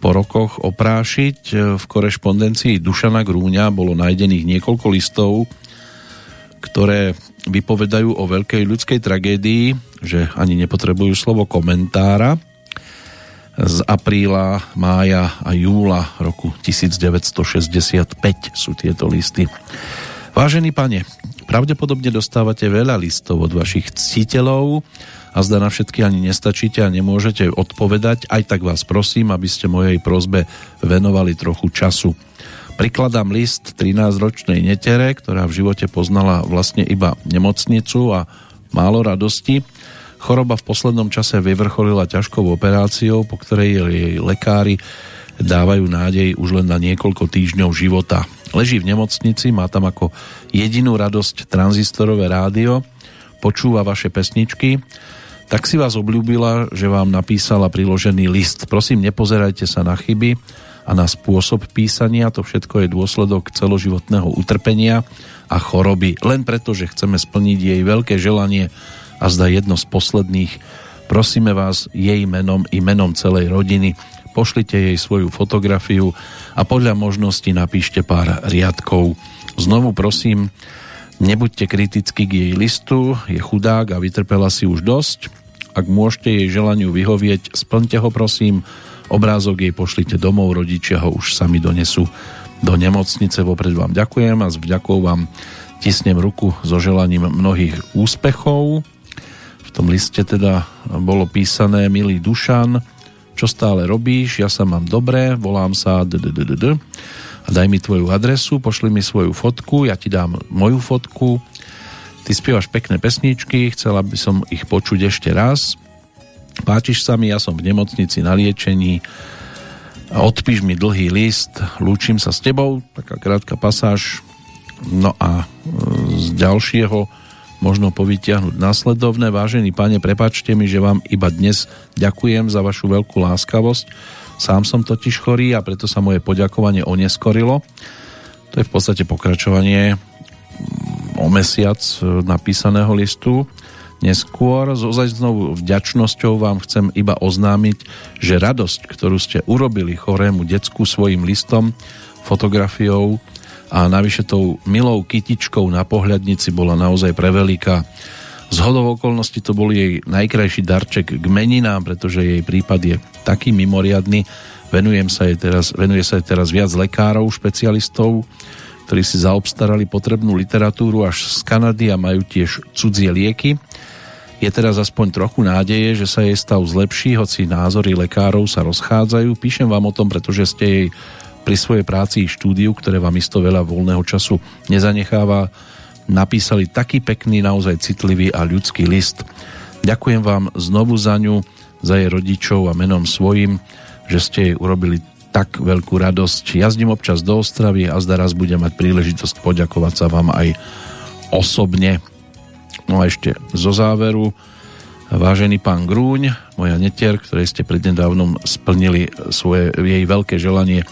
po rokoch oprášiť. V korešpondencii Dušana Grúňa bolo nájdených niekoľko listov, ktoré vypovedajú o veľkej ľudskej tragédii, že ani nepotrebujú slovo komentára. Z apríla, mája a júla roku 1965 sú tieto listy. Vážený pane, pravdepodobne dostávate veľa listov od vašich citeľov, a zda na všetky ani nestačíte a nemôžete odpovedať, aj tak vás prosím, aby ste mojej prozbe venovali trochu času. Prikladám list 13-ročnej netere, ktorá v živote poznala vlastne iba nemocnicu a málo radosti. Choroba v poslednom čase vyvrcholila ťažkou operáciou, po ktorej jej lekári dávajú nádej už len na niekoľko týždňov života. Leží v nemocnici, má tam ako jedinú radosť tranzistorové rádio, počúva vaše pesničky tak si vás obľúbila, že vám napísala priložený list. Prosím, nepozerajte sa na chyby a na spôsob písania, to všetko je dôsledok celoživotného utrpenia a choroby, len preto, že chceme splniť jej veľké želanie a zda jedno z posledných. Prosíme vás jej menom i menom celej rodiny, pošlite jej svoju fotografiu a podľa možnosti napíšte pár riadkov. Znovu prosím, Nebuďte kriticky k jej listu, je chudák a vytrpela si už dosť. Ak môžete jej želaniu vyhovieť, splňte ho prosím. Obrázok jej pošlite domov, rodičia ho už sami donesú do nemocnice. Vopred vám ďakujem a s vďakou vám tisnem ruku so želaním mnohých úspechov. V tom liste teda bolo písané Milý Dušan, čo stále robíš, ja sa mám dobré, volám sa DDDD a daj mi tvoju adresu, pošli mi svoju fotku, ja ti dám moju fotku, ty spievaš pekné pesničky, chcela by som ich počuť ešte raz, páčiš sa mi, ja som v nemocnici na liečení, odpíš mi dlhý list, lúčim sa s tebou, taká krátka pasáž, no a e, z ďalšieho možno povytiahnuť následovné. Vážený pane, prepačte mi, že vám iba dnes ďakujem za vašu veľkú láskavosť, Sám som totiž chorý a preto sa moje poďakovanie oneskorilo. To je v podstate pokračovanie mm, o mesiac e, napísaného listu. Neskôr s ozajstnou vďačnosťou vám chcem iba oznámiť, že radosť, ktorú ste urobili chorému decku svojim listom, fotografiou a navyše tou milou kytičkou na pohľadnici bola naozaj preveliká. Z hodov okolností to bol jej najkrajší darček k meninám, pretože jej prípad je taký mimoriadný. Venujem sa jej teraz, venuje sa jej teraz viac lekárov, špecialistov, ktorí si zaobstarali potrebnú literatúru až z Kanady a majú tiež cudzie lieky. Je teraz aspoň trochu nádeje, že sa jej stav zlepší, hoci názory lekárov sa rozchádzajú. Píšem vám o tom, pretože ste jej pri svojej práci i štúdiu, ktoré vám isto veľa voľného času nezanecháva, napísali taký pekný, naozaj citlivý a ľudský list. Ďakujem vám znovu za ňu, za jej rodičov a menom svojim, že ste jej urobili tak veľkú radosť. Jazdím občas do Ostravy a zda raz budem mať príležitosť poďakovať sa vám aj osobne. No a ešte zo záveru, vážený pán Grúň, moja netier, ktorej ste prednedávnom splnili svoje jej veľké želanie,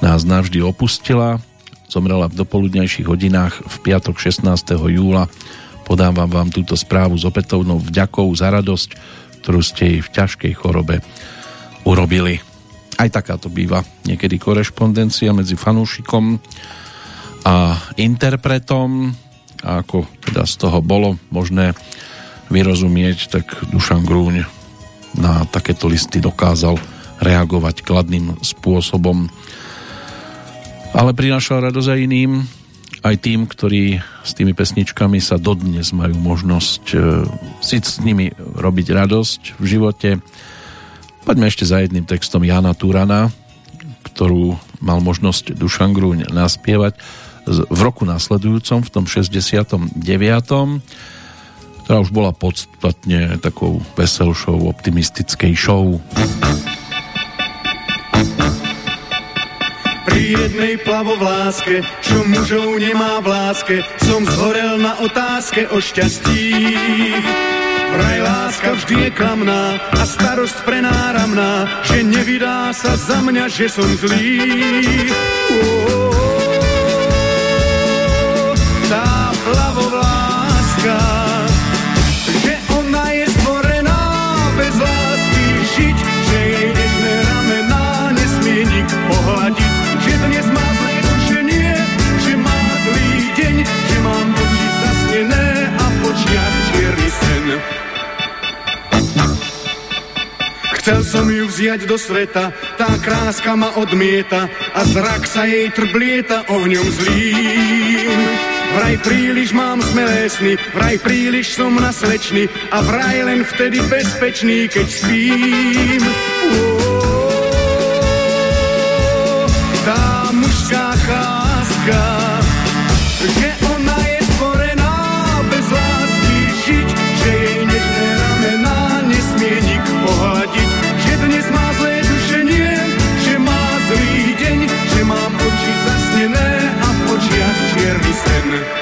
nás navždy opustila zomrela v dopoludnejších hodinách v piatok 16. júla. Podávam vám túto správu s opätovnou vďakou za radosť, ktorú ste jej v ťažkej chorobe urobili. Aj takáto býva niekedy korešpondencia medzi fanúšikom a interpretom a ako teda z toho bolo možné vyrozumieť, tak Dušan Grúň na takéto listy dokázal reagovať kladným spôsobom ale prinášal radosť aj iným, aj tým, ktorí s tými pesničkami sa dodnes majú možnosť e, si s nimi robiť radosť v živote. Poďme ešte za jedným textom Jana Turana, ktorú mal možnosť Dušan Grúň naspievať v roku následujúcom, v tom 69 ktorá už bola podstatne takou veselšou, optimistickejšou. Pri jednej plavovláske, čo mužov nemá v láske, som zhorel na otázke o šťastí. Vraj láska vždy je klamná a starost prenáramná, že nevydá sa za mňa, že som zlý. Oh, tá plavovláska Chcel som ju vziať do sveta, tá kráska ma odmieta a zrak sa jej trblieta ohňom zlým. Vraj príliš mám smelé sny, vraj príliš som naslečný a vraj len vtedy bezpečný, keď spím. Tá mužská cháska, women.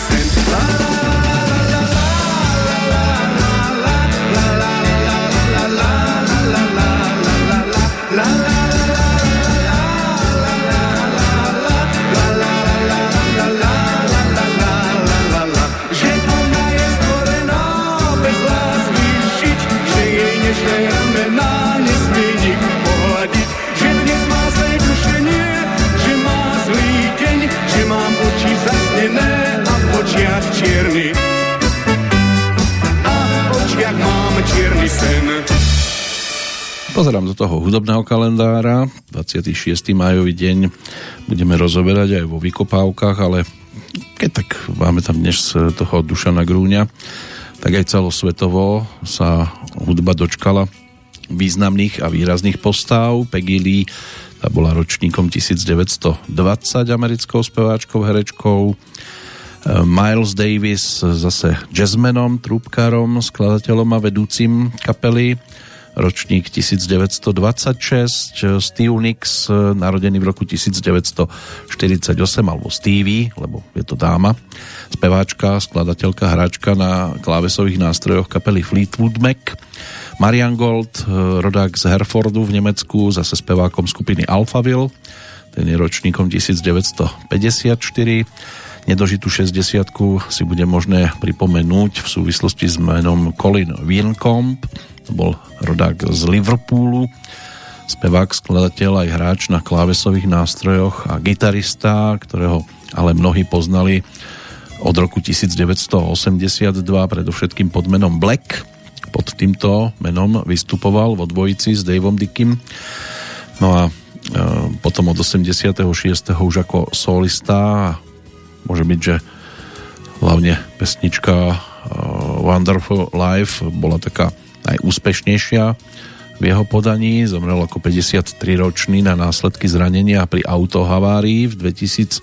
Everything hudobného kalendára. 26. majový deň budeme rozoberať aj vo vykopávkach, ale keď tak máme tam dnes toho Dušana Grúňa, tak aj celosvetovo sa hudba dočkala významných a výrazných postáv. Peggy Lee, tá bola ročníkom 1920 americkou speváčkou, herečkou. Miles Davis zase jazzmenom, trúbkarom, skladateľom a vedúcim kapely ročník 1926, Steve Nicks, narodený v roku 1948, alebo Stevie, lebo je to dáma, speváčka, skladateľka, hráčka na klávesových nástrojoch kapely Fleetwood Mac, Marian Gold, rodák z Herfordu v Nemecku, zase spevákom skupiny Alphaville, ten je ročníkom 1954, Nedožitú 60 si bude možné pripomenúť v súvislosti s menom Colin Wincombe, to bol rodák z Liverpoolu, spevák, skladateľ aj hráč na klávesových nástrojoch a gitarista, ktorého ale mnohí poznali od roku 1982 predovšetkým pod menom Black. Pod týmto menom vystupoval vo dvojici s Davom Dickim. No a e, potom od 86. už ako solista môže byť, že hlavne pesnička e, Wonderful Life bola taká najúspešnejšia v jeho podaní. Zomrel ako 53-ročný na následky zranenia pri autohavárii v 2016.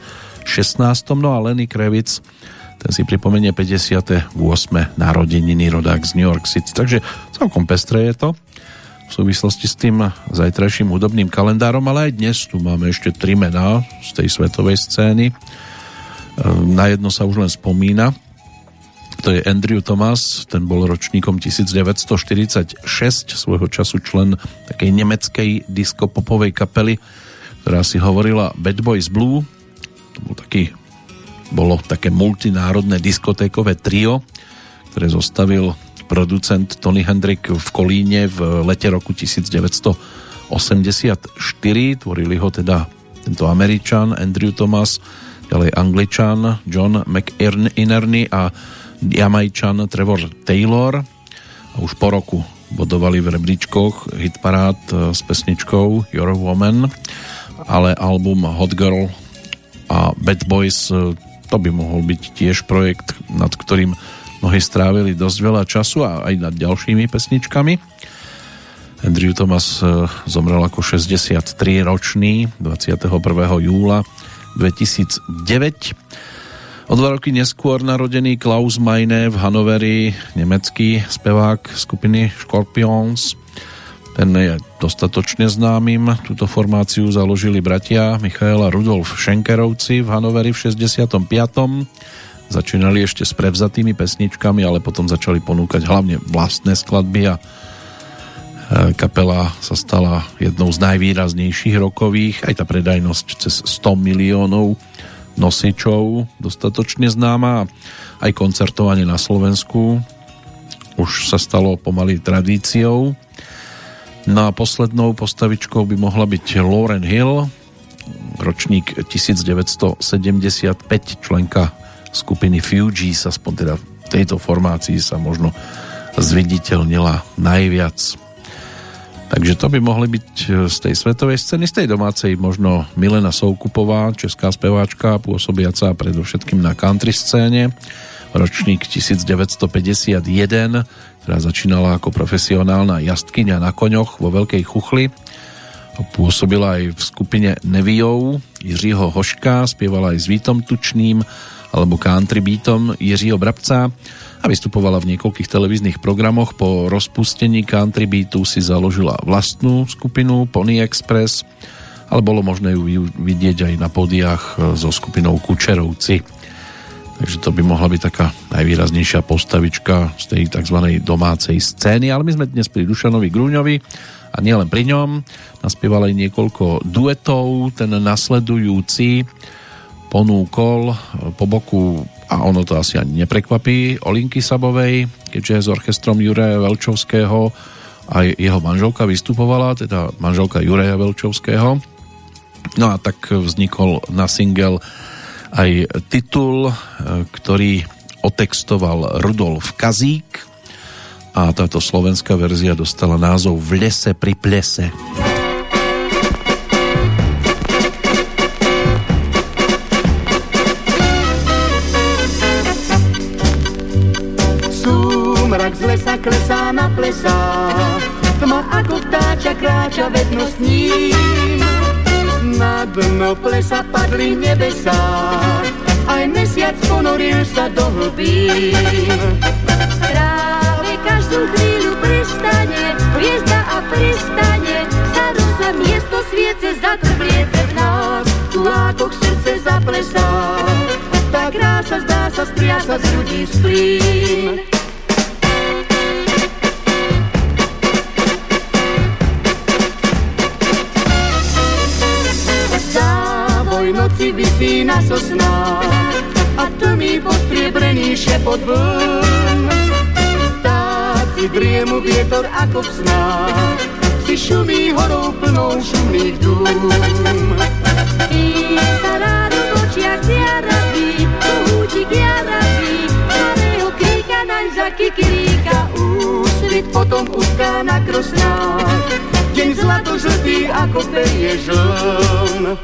No a Lenny Kravitz ten si pripomenie 58. narodeniny rodák z New York City. Takže celkom pestré je to v súvislosti s tým zajtrajším hudobným kalendárom, ale aj dnes tu máme ešte tri mená z tej svetovej scény. Na jedno sa už len spomína, to je Andrew Thomas, ten bol ročníkom 1946, svojho času člen takej nemeckej diskopopovej kapely, ktorá si hovorila Bad Boys Blue. To bol taký, bolo také multinárodné diskotékové trio, ktoré zostavil producent Tony Hendrik v Kolíne v lete roku 1984. Tvorili ho teda tento Američan Andrew Thomas, ďalej Angličan John McInerney a Jamajčan Trevor Taylor a už po roku bodovali v rebríčkoch hitparád e, s pesničkou Your Woman, ale album Hot Girl a Bad Boys e, to by mohol byť tiež projekt, nad ktorým mnohí strávili dosť veľa času a aj nad ďalšími pesničkami. Andrew Thomas e, zomrel ako 63 ročný 21. júla 2009 O dva roky neskôr narodený Klaus Meine v Hanoveri, nemecký spevák skupiny Scorpions. Ten je dostatočne známym. Túto formáciu založili bratia Michael a Rudolf Šenkerovci v Hanoveri v 65. Začínali ešte s prevzatými pesničkami, ale potom začali ponúkať hlavne vlastné skladby a e, kapela sa stala jednou z najvýraznejších rokových, aj tá predajnosť cez 100 miliónov nosičov dostatočne známa aj koncertovanie na Slovensku už sa stalo pomaly tradíciou. No a poslednou postavičkou by mohla byť Lauren Hill ročník 1975 členka skupiny Fugees aspoň teda v tejto formácii sa možno zviditeľnila najviac Takže to by mohli byť e, z tej svetovej scény, z tej domácej možno Milena Soukupová, česká speváčka, pôsobiaca predovšetkým na country scéne, ročník 1951, ktorá začínala ako profesionálna jazdkyňa na koňoch vo Veľkej Chuchli. Pôsobila aj v skupine Neviou Jiřího Hoška, spievala aj s Vítom Tučným alebo country beatom Jiřího Brabca a vystupovala v niekoľkých televíznych programoch. Po rozpustení country beatu si založila vlastnú skupinu Pony Express, ale bolo možné ju vidieť aj na podiach e, so skupinou Kučerovci. Takže to by mohla byť taká najvýraznejšia postavička z tej tzv. domácej scény. Ale my sme dnes pri Dušanovi Grúňovi a nielen pri ňom. Naspieval aj niekoľko duetov. Ten nasledujúci ponúkol e, po boku a ono to asi ani neprekvapí Olinky Sabovej, keďže s orchestrom Juraja Velčovského a jeho manželka vystupovala, teda manželka Juraja Velčovského. No a tak vznikol na single aj titul, e, ktorý otextoval Rudolf Kazík a táto slovenská verzia dostala názov V lese pri plese. Plesá, tma ako vtáča kráča vedno s ním. Na dno plesa padli nebesá, aj mesiac ponoril sa do hlbín. Práve každú chvíľu prestane, hviezda a prestane, sa rosa miesto sviece zatrbliece v nás, tu ako srdce zaplesá. Tá krása zdá sa striasa z ľudí splín. Noci vysí na sosnách a tlmý podpriebrený šepot vln. Vtáci driemu vietor ako v snách, si šumí horou plnou šumných dúm. I sa rádo v očiach zjaraví, kohútik jaraví, pravého kríka naň za úsvit potom utká na krosnách. Deň zlato žltý ako perie žln.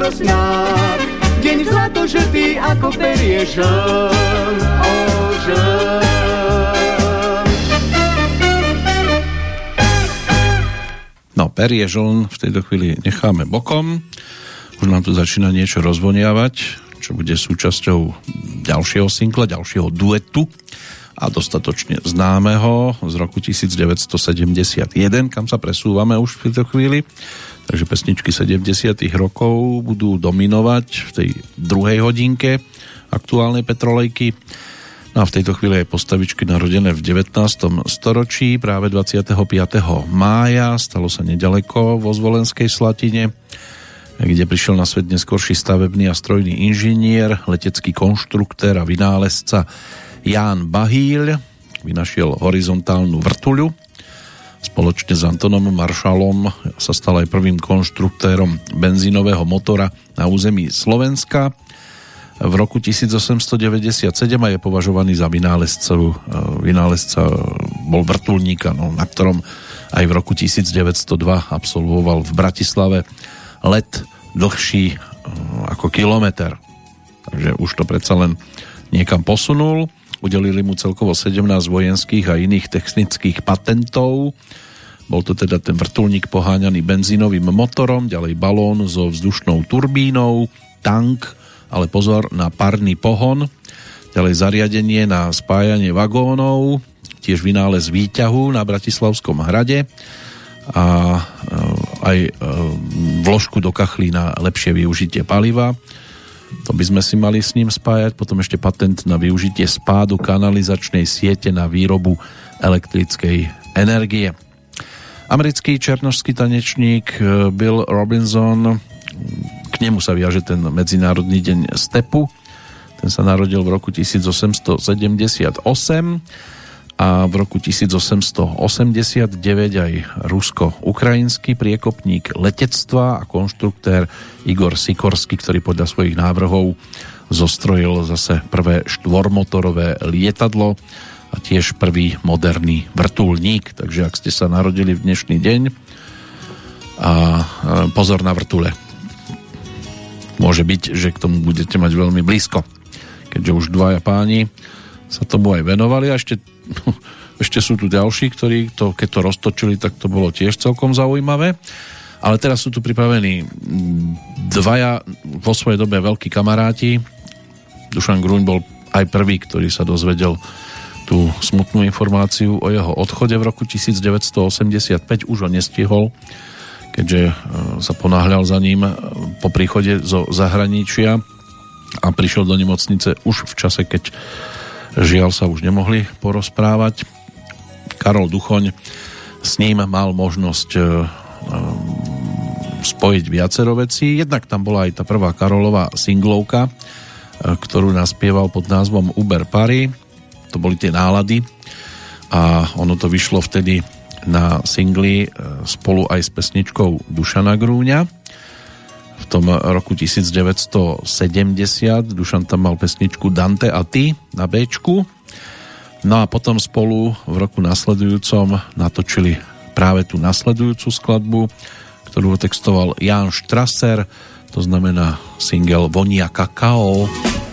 Krosnách, deň žltý ako perie žln, o No, perie žln v tejto chvíli necháme bokom. Už nám tu začína niečo rozvoniavať, čo bude súčasťou ďalšieho singla, ďalšieho duetu a dostatočne známeho z roku 1971, kam sa presúvame už v tejto chvíli. Takže pesničky 70 rokov budú dominovať v tej druhej hodinke aktuálnej petrolejky. No a v tejto chvíli je postavičky narodené v 19. storočí, práve 25. mája, stalo sa nedaleko vo Zvolenskej Slatine, kde prišiel na svet neskorší stavebný a strojný inžinier, letecký konštruktér a vynálezca Ján Bahíľ, vynašiel horizontálnu vrtuľu, Spoločne s Antonom Maršalom sa stal aj prvým konštruktérom benzínového motora na území Slovenska. v roku 1897 a je považovaný za vynálezca, e, vynálezca bol vrtulníka, no, na ktorom aj v roku 1902 absolvoval v Bratislave let dlhší e, ako kilometr. Takže už to predsa len niekam posunul. Udelili mu celkovo 17 vojenských a iných technických patentov. Bol to teda ten vrtulník poháňaný benzínovým motorom, ďalej balón so vzdušnou turbínou, tank, ale pozor na parný pohon, ďalej zariadenie na spájanie vagónov, tiež vynález výťahu na Bratislavskom hrade a e, aj e, vložku do kachlí na lepšie využitie paliva. To by sme si mali s ním spájať. Potom ešte patent na využitie spádu kanalizačnej siete na výrobu elektrickej energie. Americký černožský tanečník e, Bill Robinson nemu sa viaže ten Medzinárodný deň stepu. Ten sa narodil v roku 1878 a v roku 1889 aj rusko-ukrajinský priekopník letectva a konštruktér Igor Sikorsky, ktorý podľa svojich návrhov zostrojil zase prvé štvormotorové lietadlo a tiež prvý moderný vrtulník. Takže ak ste sa narodili v dnešný deň a pozor na vrtule, môže byť, že k tomu budete mať veľmi blízko. Keďže už dvaja páni sa tomu aj venovali a ešte, [laughs] ešte sú tu ďalší, ktorí to, keď to roztočili, tak to bolo tiež celkom zaujímavé. Ale teraz sú tu pripravení dvaja vo svojej dobe veľkí kamaráti. Dušan Gruň bol aj prvý, ktorý sa dozvedel tú smutnú informáciu o jeho odchode v roku 1985. Už ho nestihol keďže e, sa ponáhľal za ním e, po príchode zo zahraničia a prišiel do nemocnice už v čase, keď žiaľ sa už nemohli porozprávať. Karol Duchoň s ním mal možnosť e, spojiť viacero vecí. Jednak tam bola aj tá prvá Karolová singlovka, ktorú naspieval pod názvom Uber Pary. To boli tie nálady a ono to vyšlo vtedy na singli e, spolu aj s pesničkou Dušana Grúňa. V tom roku 1970 Dušan tam mal pesničku Dante a ty na B. No a potom spolu v roku nasledujúcom natočili práve tú nasledujúcu skladbu, ktorú textoval Jan Strasser, to znamená single Vonia kakao. sme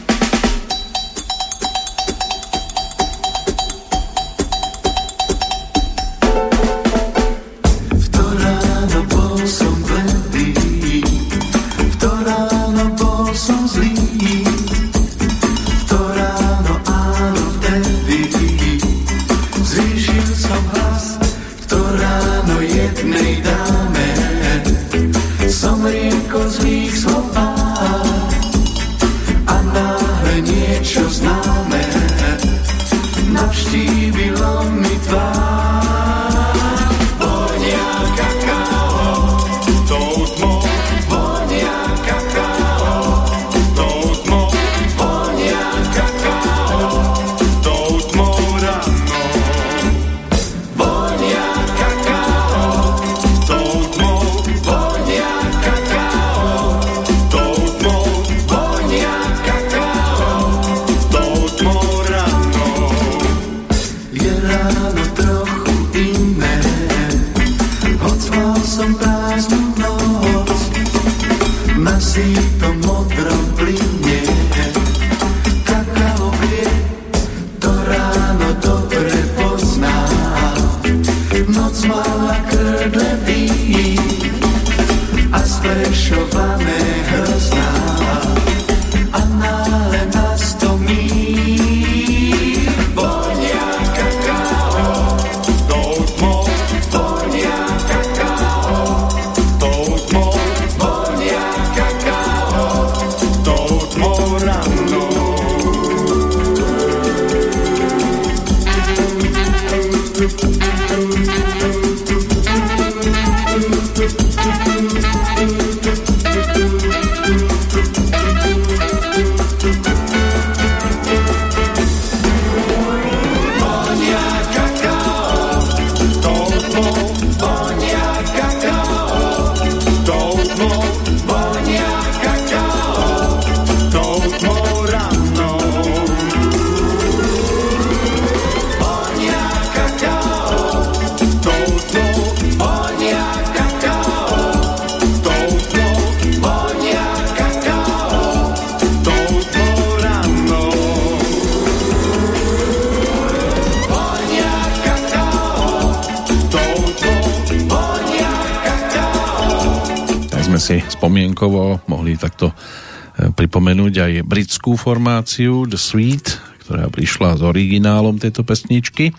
aj britskú formáciu The Sweet, ktorá prišla s originálom tejto pesničky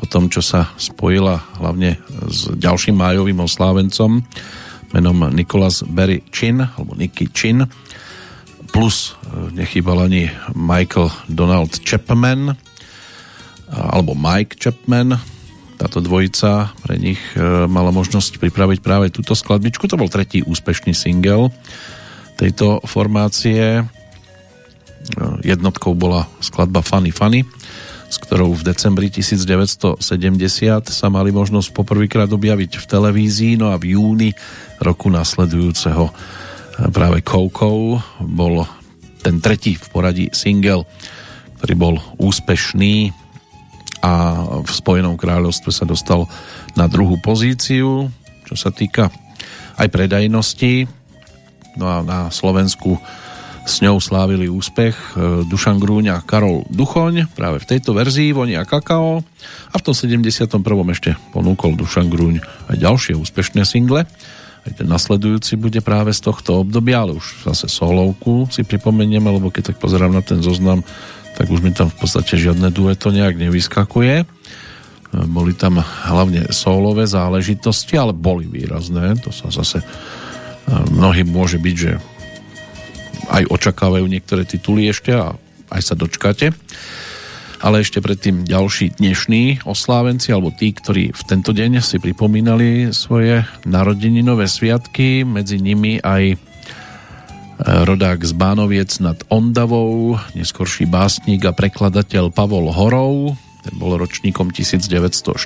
po tom, čo sa spojila hlavne s ďalším májovým oslávencom menom Nicholas Barry Chin alebo Nicky Chin plus e, nechýbal ani Michael Donald Chapman alebo Mike Chapman táto dvojica pre nich e, mala možnosť pripraviť práve túto skladbičku. To bol tretí úspešný single tejto formácie. Jednotkou bola skladba Funny Funny, s ktorou v decembri 1970 sa mali možnosť poprvýkrát objaviť v televízii, no a v júni roku nasledujúceho práve Coco bol ten tretí v poradí single, ktorý bol úspešný a v Spojenom kráľovstve sa dostal na druhú pozíciu, čo sa týka aj predajnosti. No a na Slovensku s ňou slávili úspech e, Dušan Grúň a Karol Duchoň práve v tejto verzii Voni a kakao a v tom 71. ešte ponúkol Dušan Grúň aj ďalšie úspešné single aj ten nasledujúci bude práve z tohto obdobia, ale už zase solovku si pripomenieme, lebo keď tak pozerám na ten zoznam, tak už mi tam v podstate žiadne dueto nejak nevyskakuje. Boli tam hlavne solové záležitosti, ale boli výrazné. To sa zase e, mnohým môže byť, že aj očakávajú niektoré tituly ešte a aj sa dočkáte. Ale ešte predtým ďalší dnešní oslávenci, alebo tí, ktorí v tento deň si pripomínali svoje narodeninové sviatky, medzi nimi aj rodák z Bánoviec nad Ondavou, neskorší básnik a prekladateľ Pavol Horov, ten bol ročníkom 1914,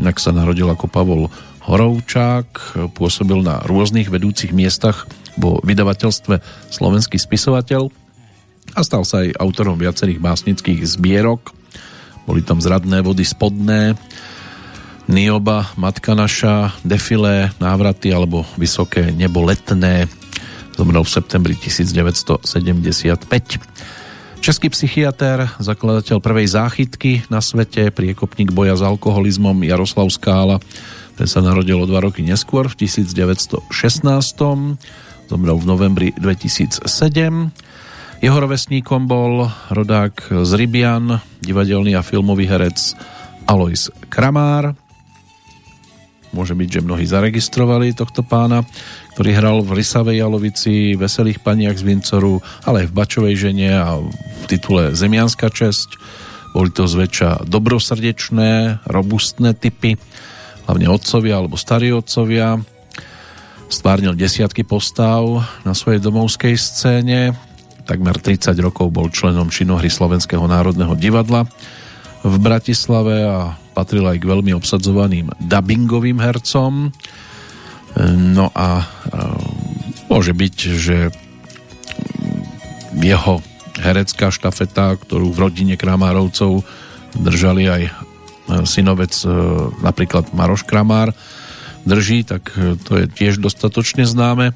inak sa narodil ako Pavol Horovčák, pôsobil na rôznych vedúcich miestach vo vydavateľstve Slovenský spisovateľ a stal sa aj autorom viacerých básnických zbierok. Boli tam zradné vody spodné, Nioba, Matka naša, Defilé, Návraty alebo Vysoké nebo letné, Zomrel v septembri 1975. Český psychiatr, zakladateľ prvej záchytky na svete, priekopník boja s alkoholizmom Jaroslav Skála, ten sa narodil o dva roky neskôr v 1916. Zomrel v novembri 2007. Jeho rovesníkom bol rodák z Rybian, divadelný a filmový herec Alois Kramár. Môže byť, že mnohí zaregistrovali tohto pána ktorý hral v Rysavej Jalovici, Veselých paniach z Vincoru, ale aj v Bačovej žene a v titule Zemianská česť. Boli to zväčša dobrosrdečné, robustné typy, hlavne otcovia alebo starí otcovia. Stvárnil desiatky postav na svojej domovskej scéne. Takmer 30 rokov bol členom činohry Slovenského národného divadla v Bratislave a patril aj k veľmi obsadzovaným dubbingovým hercom. No a môže byť, že jeho herecká štafeta, ktorú v rodine Kramárovcov držali aj synovec e, napríklad Maroš Kramár drží, tak e, to je tiež dostatočne známe.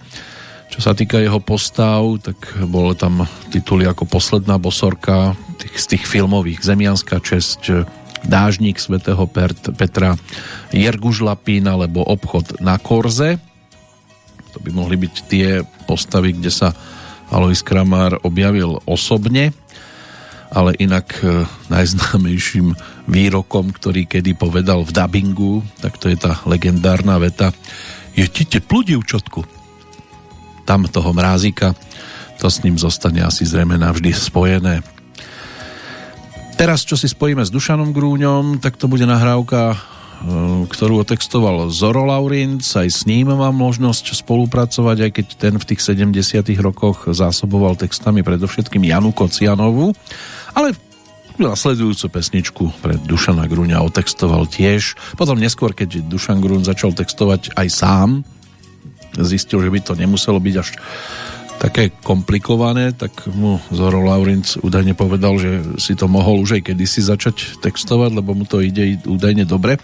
Čo sa týka jeho postav, tak bolo tam tituly ako Posledná bosorka tých, z tých filmových Zemianská česť, Dážnik svätého Petra, Jerguž Lapín alebo Obchod na Korze. To by mohli byť tie postavy, kde sa Alois Kramár objavil osobne, ale inak e, najznámejším výrokom, ktorý kedy povedal v dubbingu, tak to je tá legendárna veta je ti teplo, dievčatku? Tam toho mrázika, to s ním zostane asi zrejme navždy spojené. Teraz, čo si spojíme s Dušanom Grúňom, tak to bude nahrávka, e, ktorú otextoval Zoro Laurinc. Aj s ním mám možnosť spolupracovať, aj keď ten v tých 70 rokoch zásoboval textami predovšetkým Janu Kocianovu. Ale nasledujúcu pesničku pre Dušana Grúňa otextoval tiež. Potom neskôr, keď Dušan Grún začal textovať aj sám, zistil, že by to nemuselo byť až také komplikované, tak mu Zoro Laurinc údajne povedal, že si to mohol už aj kedysi začať textovať, lebo mu to ide údajne dobre.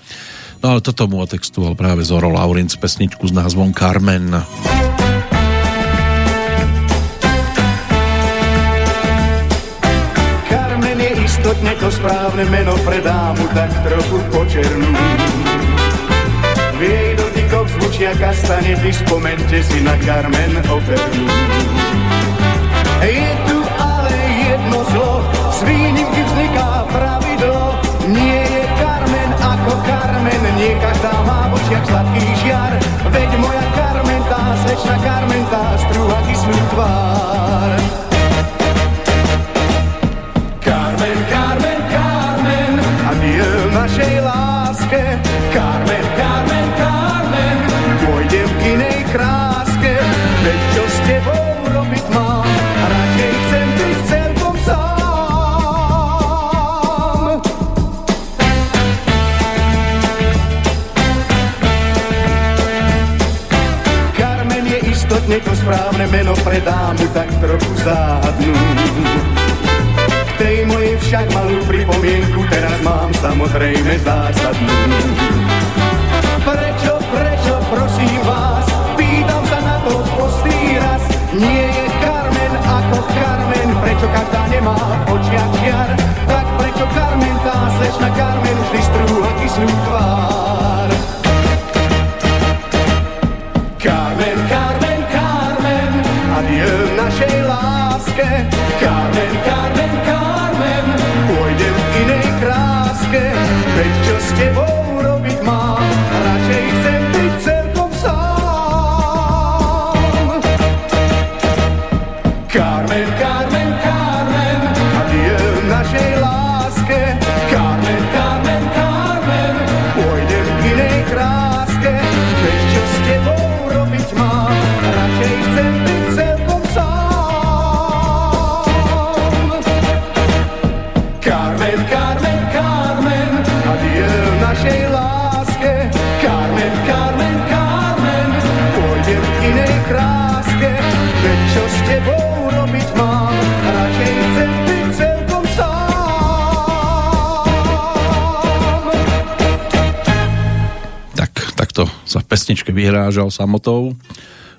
No ale toto mu otextoval práve Zoro Laurinc pesničku s názvom Carmen. Carmen istotne to správne meno pre dámu, tak trochu počernú. V jej to zvučia kastanety, spomente si na Carmen operu. Je tu ale jedno zlo, s výnimky vzniká pravidlo, nie je Carmen ako Carmen, nie každá má v očiach sladký žiar, veď moja Carmen, tá slečna Carmen, tá strúha kyslú tvár. Istotne to správne meno pre dámu, tak trochu záhadnú. K tej mojej však malú pripomienku teraz mám samozrejme zásadnú. Prečo, prečo, prosím vás, pýtam sa na to prostý raz, nie je Carmen ako Carmen, prečo každá nemá v očiach tak prečo Carmen, tá slečna Carmen vždy strúha kyslú tvár. Pesničke vyhrážal samotou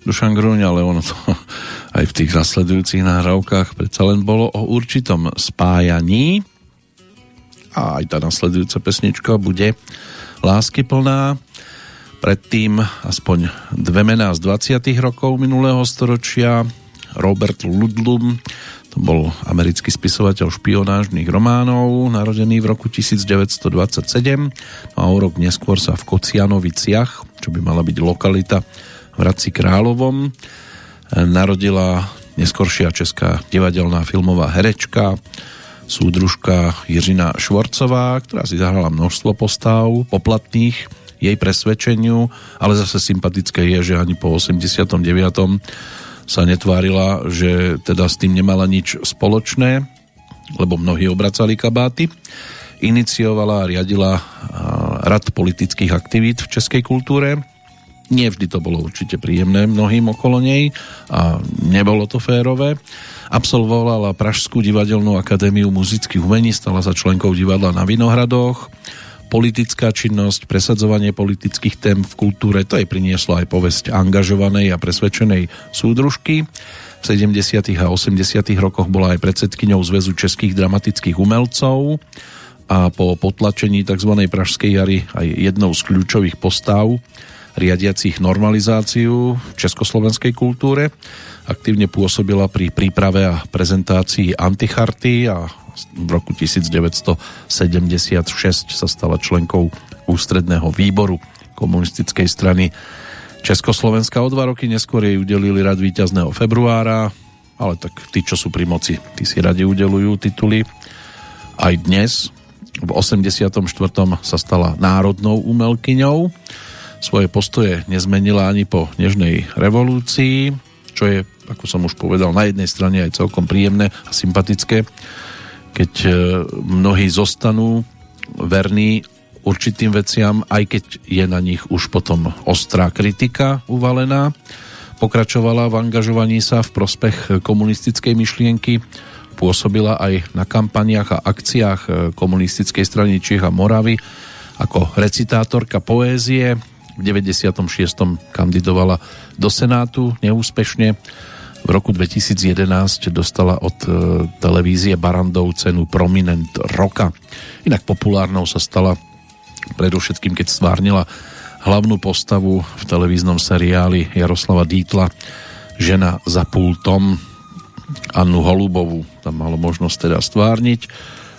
Dušan Gruň, ale ono to [laughs] aj v tých nasledujúcich nahrávkach predsa len bolo o určitom spájaní a aj tá nasledujúca pesnička bude lásky plná. Predtým aspoň dve mená z 20. rokov minulého storočia. Robert Ludlum, to bol americký spisovateľ špionážnych románov, narodený v roku 1927 no a o rok neskôr sa v Kocianoviciach, čo by mala byť lokalita v Hradci Královom, narodila neskoršia česká divadelná filmová herečka, súdružka Jiřina Švorcová, ktorá si zahrala množstvo postav poplatných jej presvedčeniu, ale zase sympatické je, že ani po 89. sa netvárila, že teda s tým nemala nič spoločné, lebo mnohí obracali kabáty. Iniciovala a riadila rad politických aktivít v českej kultúre. Nie vždy to bolo určite príjemné mnohým okolo nej a nebolo to férové. Absolvovala Pražskú divadelnú akadémiu muzických umení, stala sa členkou divadla na Vinohradoch. Politická činnosť, presadzovanie politických tém v kultúre, to jej prinieslo aj povesť angažovanej a presvedčenej súdružky. V 70. a 80. rokoch bola aj predsedkyňou Zväzu českých dramatických umelcov a po potlačení tzv. Pražskej jary aj jednou z kľúčových postav riadiacich normalizáciu v československej kultúre. Aktívne pôsobila pri príprave a prezentácii anticharty a v roku 1976 sa stala členkou ústredného výboru komunistickej strany Československa. O dva roky neskôr jej udelili rad víťazného februára, ale tak tí, čo sú pri moci, tí si radi udelujú tituly. Aj dnes, v 84. sa stala národnou umelkyňou. Svoje postoje nezmenila ani po Nežnej revolúcii, čo je, ako som už povedal, na jednej strane aj celkom príjemné a sympatické, keď mnohí zostanú verní určitým veciam, aj keď je na nich už potom ostrá kritika uvalená. Pokračovala v angažovaní sa v prospech komunistickej myšlienky, pôsobila aj na kampaniach a akciách komunistickej strany Čiech a Moravy ako recitátorka poézie. V 96. kandidovala do Senátu neúspešne. V roku 2011 dostala od televízie Barandov cenu Prominent roka. Inak populárnou sa stala predovšetkým, keď stvárnila hlavnú postavu v televíznom seriáli Jaroslava Dítla Žena za pultom Annu Holubovú tam malo možnosť teda stvárniť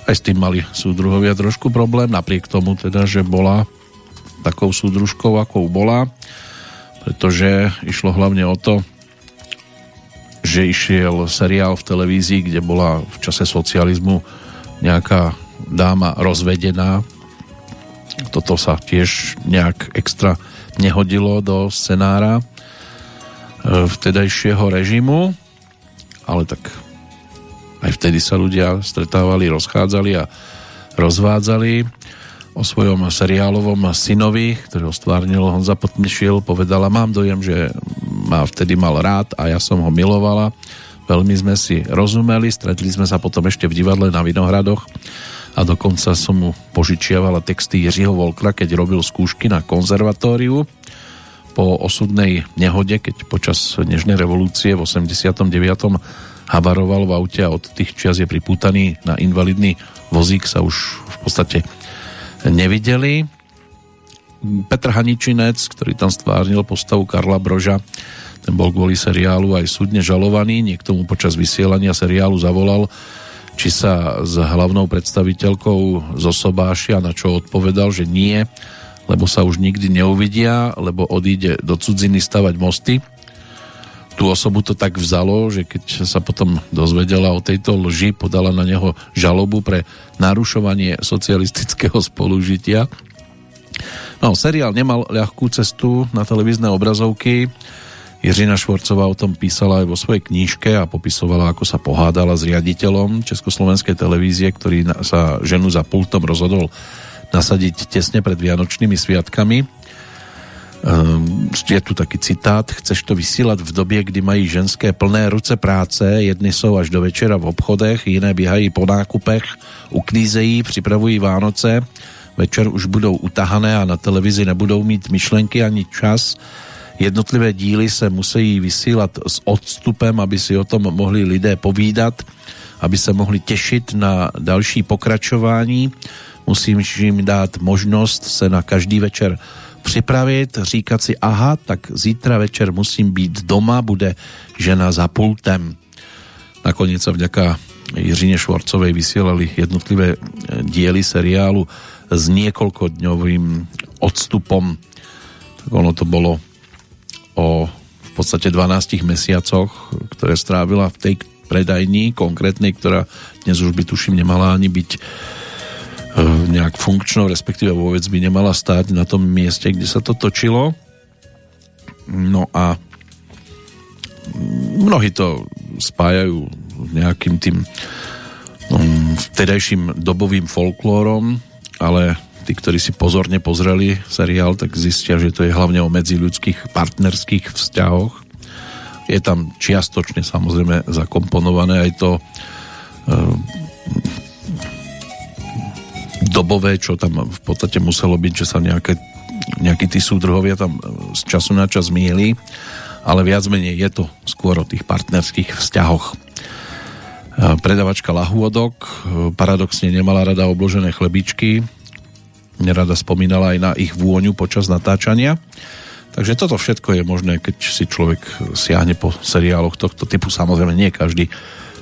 aj s tým mali súdruhovia trošku problém napriek tomu teda, že bola takou súdružkou, akou bola pretože išlo hlavne o to, že išiel seriál v televízii, kde bola v čase socializmu nejaká dáma rozvedená. Toto sa tiež nejak extra nehodilo do scenára e, vtedajšieho režimu, ale tak aj vtedy sa ľudia stretávali, rozchádzali a rozvádzali o svojom seriálovom synovi, ktorého stvárnil Honza Potmišil, povedala, mám dojem, že ma vtedy mal rád a ja som ho milovala. Veľmi sme si rozumeli, stretli sme sa potom ešte v divadle na Vinohradoch a dokonca som mu požičiavala texty Jiřího Volkra, keď robil skúšky na konzervatóriu po osudnej nehode, keď počas Nežnej revolúcie v 89. habaroval v aute a od tých čias je pripútaný na invalidný vozík, sa už v podstate nevideli. Petr Haničinec, ktorý tam stvárnil postavu Karla Broža, ten bol kvôli seriálu aj súdne žalovaný, niekto mu počas vysielania seriálu zavolal, či sa s hlavnou predstaviteľkou zosobášia, na čo odpovedal, že nie, lebo sa už nikdy neuvidia, lebo odíde do cudziny stavať mosty. Tú osobu to tak vzalo, že keď sa potom dozvedela o tejto lži, podala na neho žalobu pre narušovanie socialistického spolužitia. No, seriál nemal ľahkú cestu na televízne obrazovky. Jiřina Švorcová o tom písala aj vo svojej knížke a popisovala, ako sa pohádala s riaditeľom Československej televízie, ktorý sa ženu za pultom rozhodol nasadiť tesne pred Vianočnými sviatkami. Um, je tu taký citát, chceš to vysílat v době, kdy mají ženské plné ruce práce, jedny jsou až do večera v obchodech, jiné běhají po nákupech, uklízejí, připravují Vánoce, večer už budou utahané a na televizi nebudou mít myšlenky ani čas. Jednotlivé díly se musí vysílat s odstupem, aby si o tom mohli lidé povídat, aby se mohli těšit na další pokračování. Musím jim dát možnost se na každý večer připravit, říkat si, aha, tak zítra večer musím být doma, bude žena za pultem. Nakoniec sa vďaka Jiřine Švorcovej vysielali jednotlivé diely seriálu s niekoľkodňovým odstupom. Tak ono to bolo o v podstate 12 mesiacoch, ktoré strávila v tej predajni konkrétnej, ktorá dnes už by tuším nemala ani byť E, nejak funkčnou, respektíve vôbec by nemala stáť na tom mieste, kde sa to točilo. No a mnohí to spájajú nejakým tým um, vtedajším dobovým folklórom, ale tí, ktorí si pozorne pozreli seriál, tak zistia, že to je hlavne o medziľudských partnerských vzťahoch. Je tam čiastočne samozrejme zakomponované aj to um, dobové, čo tam v podstate muselo byť, že sa nejaké, nejakí tí súdruhovia tam e, z času na čas mieli, ale viac menej je to skôr o tých partnerských vzťahoch. Predavačka lahôdok e, paradoxne nemala rada obložené chlebičky, nerada spomínala aj na ich vôňu počas natáčania. Takže toto všetko je možné, keď si človek siahne po seriáloch tohto typu. Samozrejme, nie každý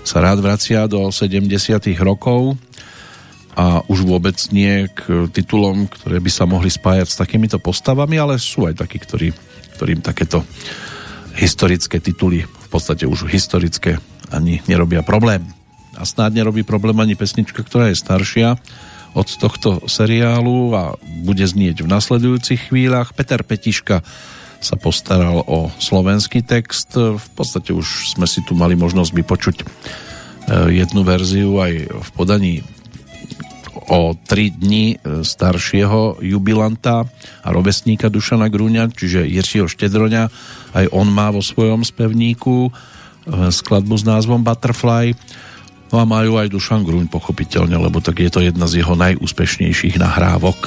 sa rád vracia do 70 rokov a už vôbec nie k titulom, ktoré by sa mohli spájať s takýmito postavami, ale sú aj takí, ktorí, ktorým takéto historické tituly, v podstate už historické, ani nerobia problém. A snáď nerobí problém ani pesnička, ktorá je staršia od tohto seriálu a bude znieť v nasledujúcich chvíľach. Peter Petiška sa postaral o slovenský text. V podstate už sme si tu mali možnosť vypočuť eh, jednu verziu aj v podaní o tri dni e, staršieho jubilanta a rovesníka Dušana Grúňa, čiže Jiřího Štedroňa. Aj on má vo svojom spevníku e, skladbu s názvom Butterfly. No a majú aj Dušan Grúň pochopiteľne, lebo tak je to jedna z jeho najúspešnejších nahrávok.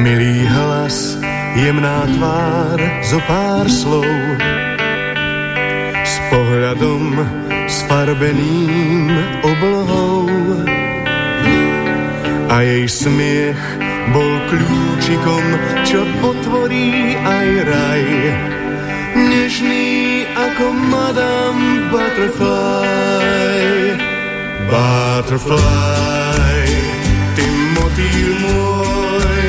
Milý hlas, jemná tvár, zo pár slov pohľadom sfarbeným oblohou. a jej smiech bol kľúčikom, čo otvorí aj raj. Nežný ako Madame Butterfly. Butterfly, ty motýl môj,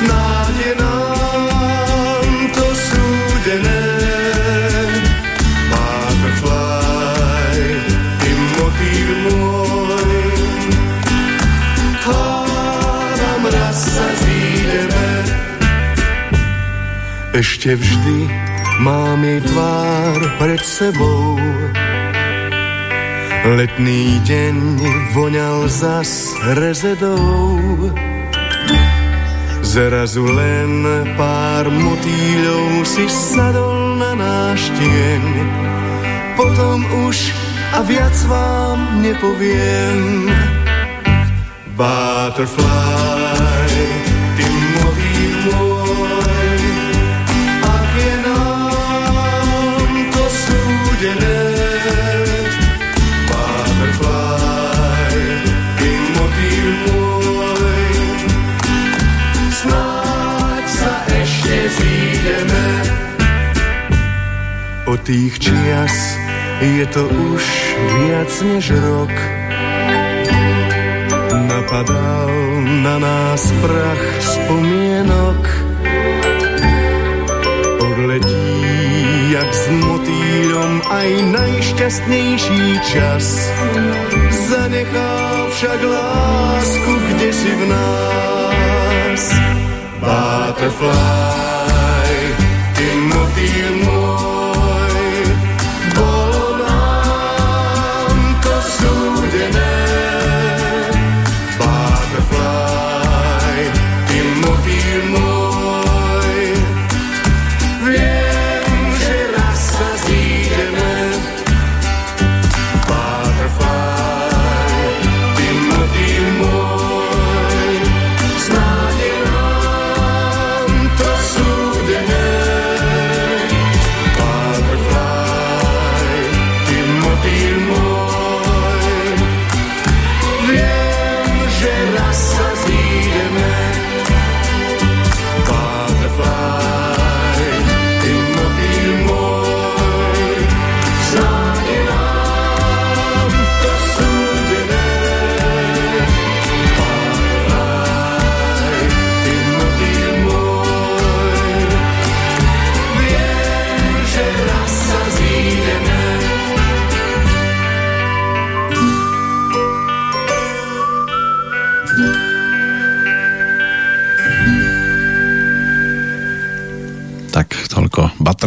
snáď Ešte vždy mám jej tvár pred sebou. Letný deň voňal zas rezedou. Zrazu len pár motýľov si sadol na náš tieň. Potom už a viac vám nepoviem. Butterfly, tých čias je to už viac než rok. Napadal na nás prach spomienok. Odletí jak s motýlom aj najšťastnejší čas. Zanechá však lásku kde si v nás. Butterfly, ty motýl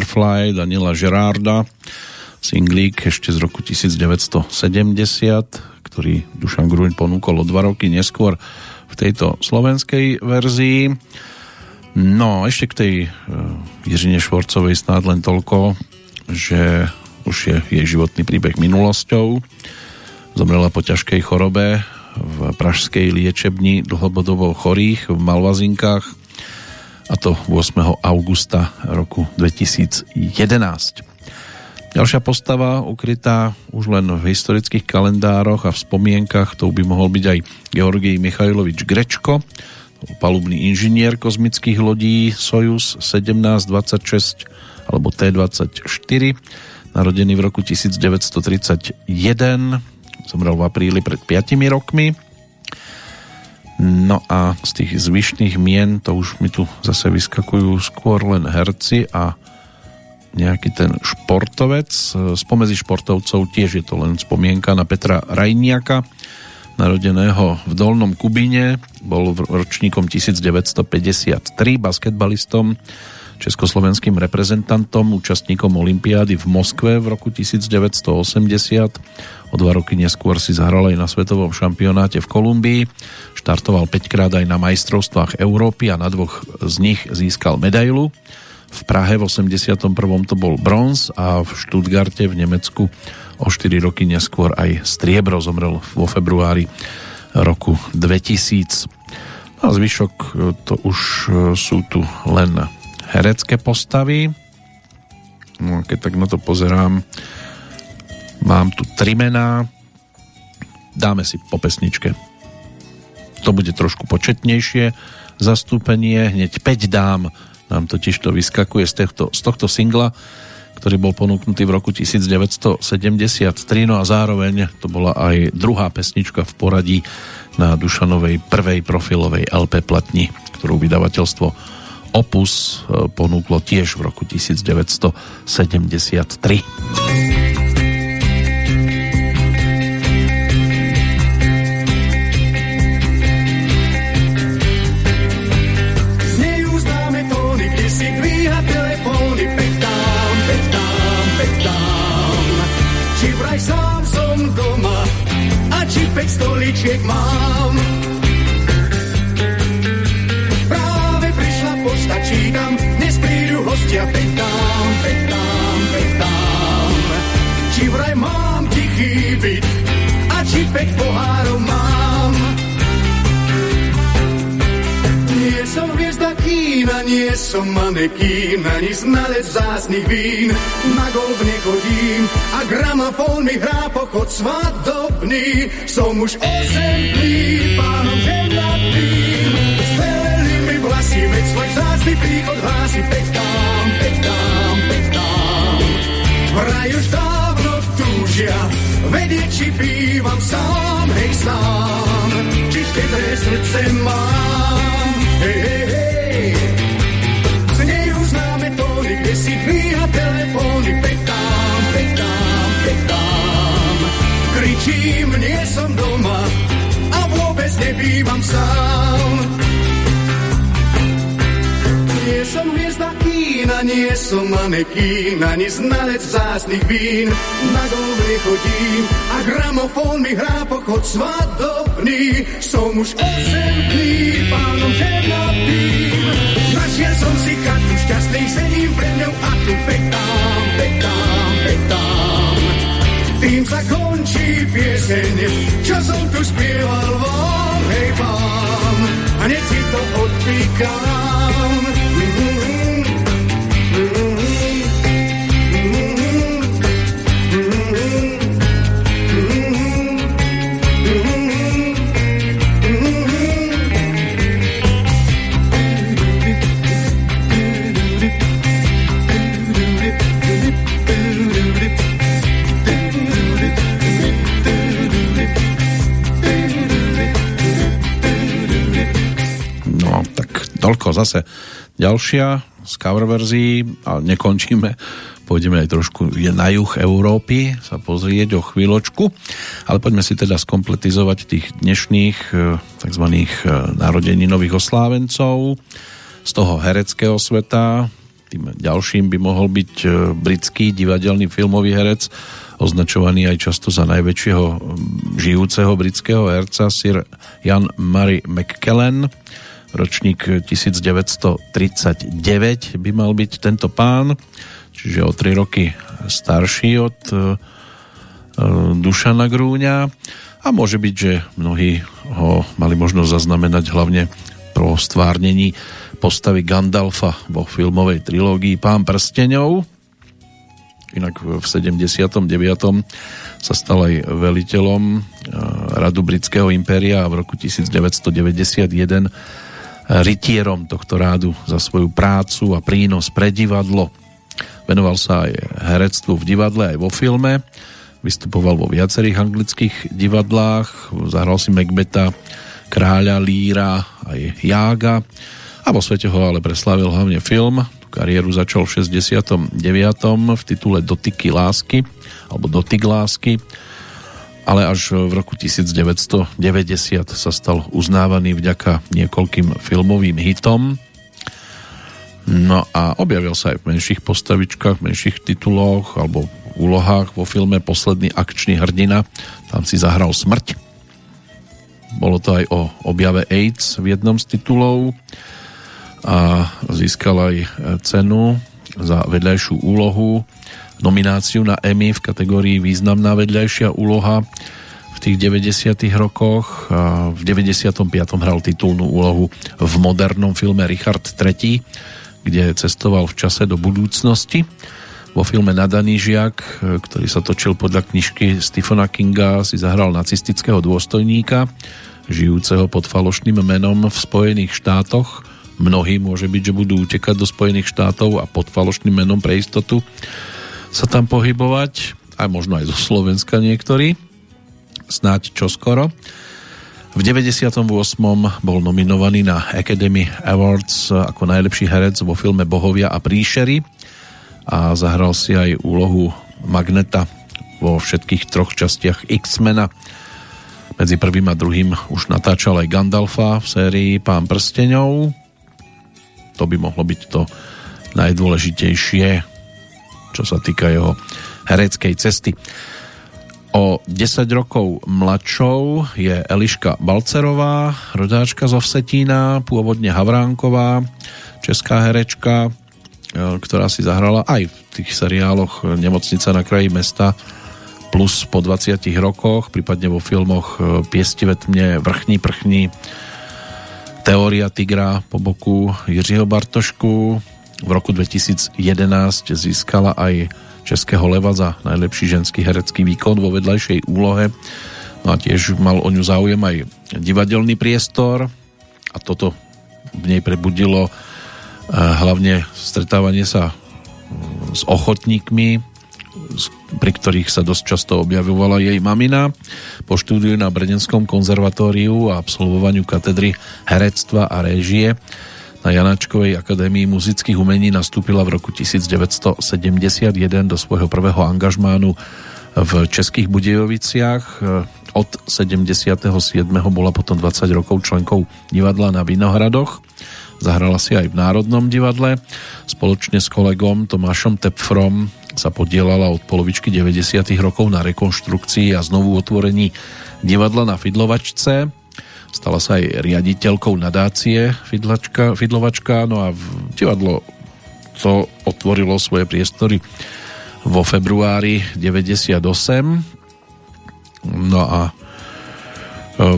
Butterfly Daniela Gerarda, singlík ešte z roku 1970, ktorý Dušan Gruň ponúkol o dva roky neskôr v tejto slovenskej verzii. No, ešte k tej e, Jiřine Švorcovej snáď len toľko, že už je jej životný príbeh minulosťou. Zomrela po ťažkej chorobe v pražskej liečebni dlhobodovo chorých v Malvazinkách a to 8. augusta roku 2011. Ďalšia postava ukrytá už len v historických kalendároch a v spomienkach, to by mohol byť aj Georgij Michajlovič Grečko, palubný inžinier kozmických lodí Sojus 1726 alebo T-24, narodený v roku 1931, zomrel v apríli pred 5 rokmi. No a z tých zvyšných mien, to už mi tu zase vyskakujú skôr len herci a nejaký ten športovec. Spomedzi športovcov tiež je to len spomienka na Petra Rajniaka, narodeného v Dolnom Kubine, bol ročníkom 1953, basketbalistom, československým reprezentantom, účastníkom Olympiády v Moskve v roku 1980. O dva roky neskôr si zahral aj na svetovom šampionáte v Kolumbii. Štartoval 5 krát aj na majstrovstvách Európy a na dvoch z nich získal medailu. V Prahe v 81. to bol bronz a v Stuttgarte v Nemecku o 4 roky neskôr aj striebro zomrel vo februári roku 2000. A zvyšok to už sú tu len herecké postavy. No, keď tak na to pozerám, mám tu tri mená. Dáme si po pesničke. to bude trošku početnejšie zastúpenie. Hneď 5 dám nám totiž to vyskakuje z tohto, z tohto singla, ktorý bol ponúknutý v roku 1973, no a zároveň to bola aj druhá pesnička v poradí na Dušanovej prvej profilovej LP platni, ktorú vydavateľstvo Opus e, ponúklo tiež v roku 1973. stoličiek mám. Prídu hostia, petám, petám, petám. Či vraj mám tichý byt a či pek pohárov mám. Nie som hviezda kína, nie som manekín, ani znalec zásnych vín. Na golf nechodím a gramofón mi hrá pochod svadobný. Som už osemný, pánom ženatým. Vlasy, veď svoj vzácný príchod hlási. Pektám, pektám, pektám. Vraj už dávno túžia, vedieť, či bývam sám, hej sám. Či štedré srdce mám, hej, hej, hej. Znejú známe tóny, kde si dvíha telefóny, petám, petám, petám. Kričím, nie som doma a vôbec nebývam sám. Kína, nie som manekín, ani znalec zásnych vín. Na golf chodím a gramofón mi hrá pochod svadobný. Som už osemný, pánom ženatým. Našiel som si chatu, šťastný sedím pred ňou a tu petám, petám, petám. Tým sa končí pieseň, čo som tu spieval vám, hej vám. A hneď si to odpíkam. Zase ďalšia z cover verzií a nekončíme. Pôjdeme aj trošku na juh Európy sa pozrieť o chvíľočku, ale poďme si teda skompletizovať tých dnešných eh, tzv. eh, narodeninových oslávencov z toho hereckého sveta. Tým ďalším by mohol byť eh, britský divadelný filmový herec, označovaný aj často za najväčšieho žijúceho britského herca Sir Jan Murray McKellen, ročník 1939 by mal byť tento pán, čiže o 3 roky starší od e, e, Dušana Grúňa a môže byť, že mnohí ho mali možnosť zaznamenať hlavne pro stvárnení postavy Gandalfa vo filmovej trilógii Pán prsteňov. Inak v 79. sa stal aj veliteľom e, Radu Britského impéria a v roku 1991 rytierom tohto rádu za svoju prácu a prínos pre divadlo. Venoval sa aj herectvu v divadle, aj vo filme. Vystupoval vo viacerých anglických divadlách. Zahral si Macbeta, Kráľa, Líra, aj Jága. A vo svete ho ale preslavil hlavne film. Kariéru začal v 69. v titule Dotyky lásky, alebo Dotyk lásky ale až v roku 1990 sa stal uznávaný vďaka niekoľkým filmovým hitom. No a objavil sa aj v menších postavičkách, v menších tituloch alebo úlohách vo filme Posledný akčný hrdina. Tam si zahral smrť. Bolo to aj o objave AIDS v jednom z titulov a získal aj cenu za vedľajšiu úlohu nomináciu na Emmy v kategórii Významná vedľajšia úloha v tých 90. rokoch. V 95. hral titulnú úlohu v modernom filme Richard III, kde cestoval v čase do budúcnosti. Vo filme Nadaný žiak, ktorý sa točil podľa knižky Stephena Kinga, si zahral nacistického dôstojníka žijúceho pod falošným menom v Spojených štátoch. Mnohí môže byť, že budú utekať do Spojených štátov a pod falošným menom pre istotu sa tam pohybovať, aj možno aj zo Slovenska niektorí, snáď čoskoro. V 98. bol nominovaný na Academy Awards ako najlepší herec vo filme Bohovia a príšery a zahral si aj úlohu Magneta vo všetkých troch častiach X-mena medzi prvým a druhým už natáčal aj Gandalfa v sérii Pán prsteňov. To by mohlo byť to najdôležitejšie, čo sa týka jeho hereckej cesty. O 10 rokov mladšou je Eliška Balcerová, rodáčka zo Vsetína, pôvodne Havránková, česká herečka, e, ktorá si zahrala aj v tých seriáloch Nemocnica na kraji mesta plus po 20 rokoch, prípadne vo filmoch e, Piestivé tmne, Vrchní prchní, Teória tigra po boku Jiřího Bartošku. V roku 2011 získala aj Českého leva za najlepší ženský herecký výkon vo vedľajšej úlohe. No a tiež mal o ňu záujem aj divadelný priestor a toto v nej prebudilo e, hlavne stretávanie sa s ochotníkmi pri ktorých sa dosť často objavovala jej mamina. Po štúdiu na Bredenskom konzervatóriu a absolvovaniu katedry herectva a réžie na Janačkovej akadémii muzických umení nastúpila v roku 1971 do svojho prvého angažmánu v Českých Budejoviciach. Od 77. bola potom 20 rokov členkou divadla na Vinohradoch. Zahrala si aj v Národnom divadle. Spoločne s kolegom Tomášom Tepfrom sa podielala od polovičky 90. rokov na rekonštrukcii a znovu otvorení divadla na Fidlovačce. Stala sa aj riaditeľkou nadácie Fidlačka, Fidlovačka, no a divadlo to otvorilo svoje priestory vo februári 98. No a e,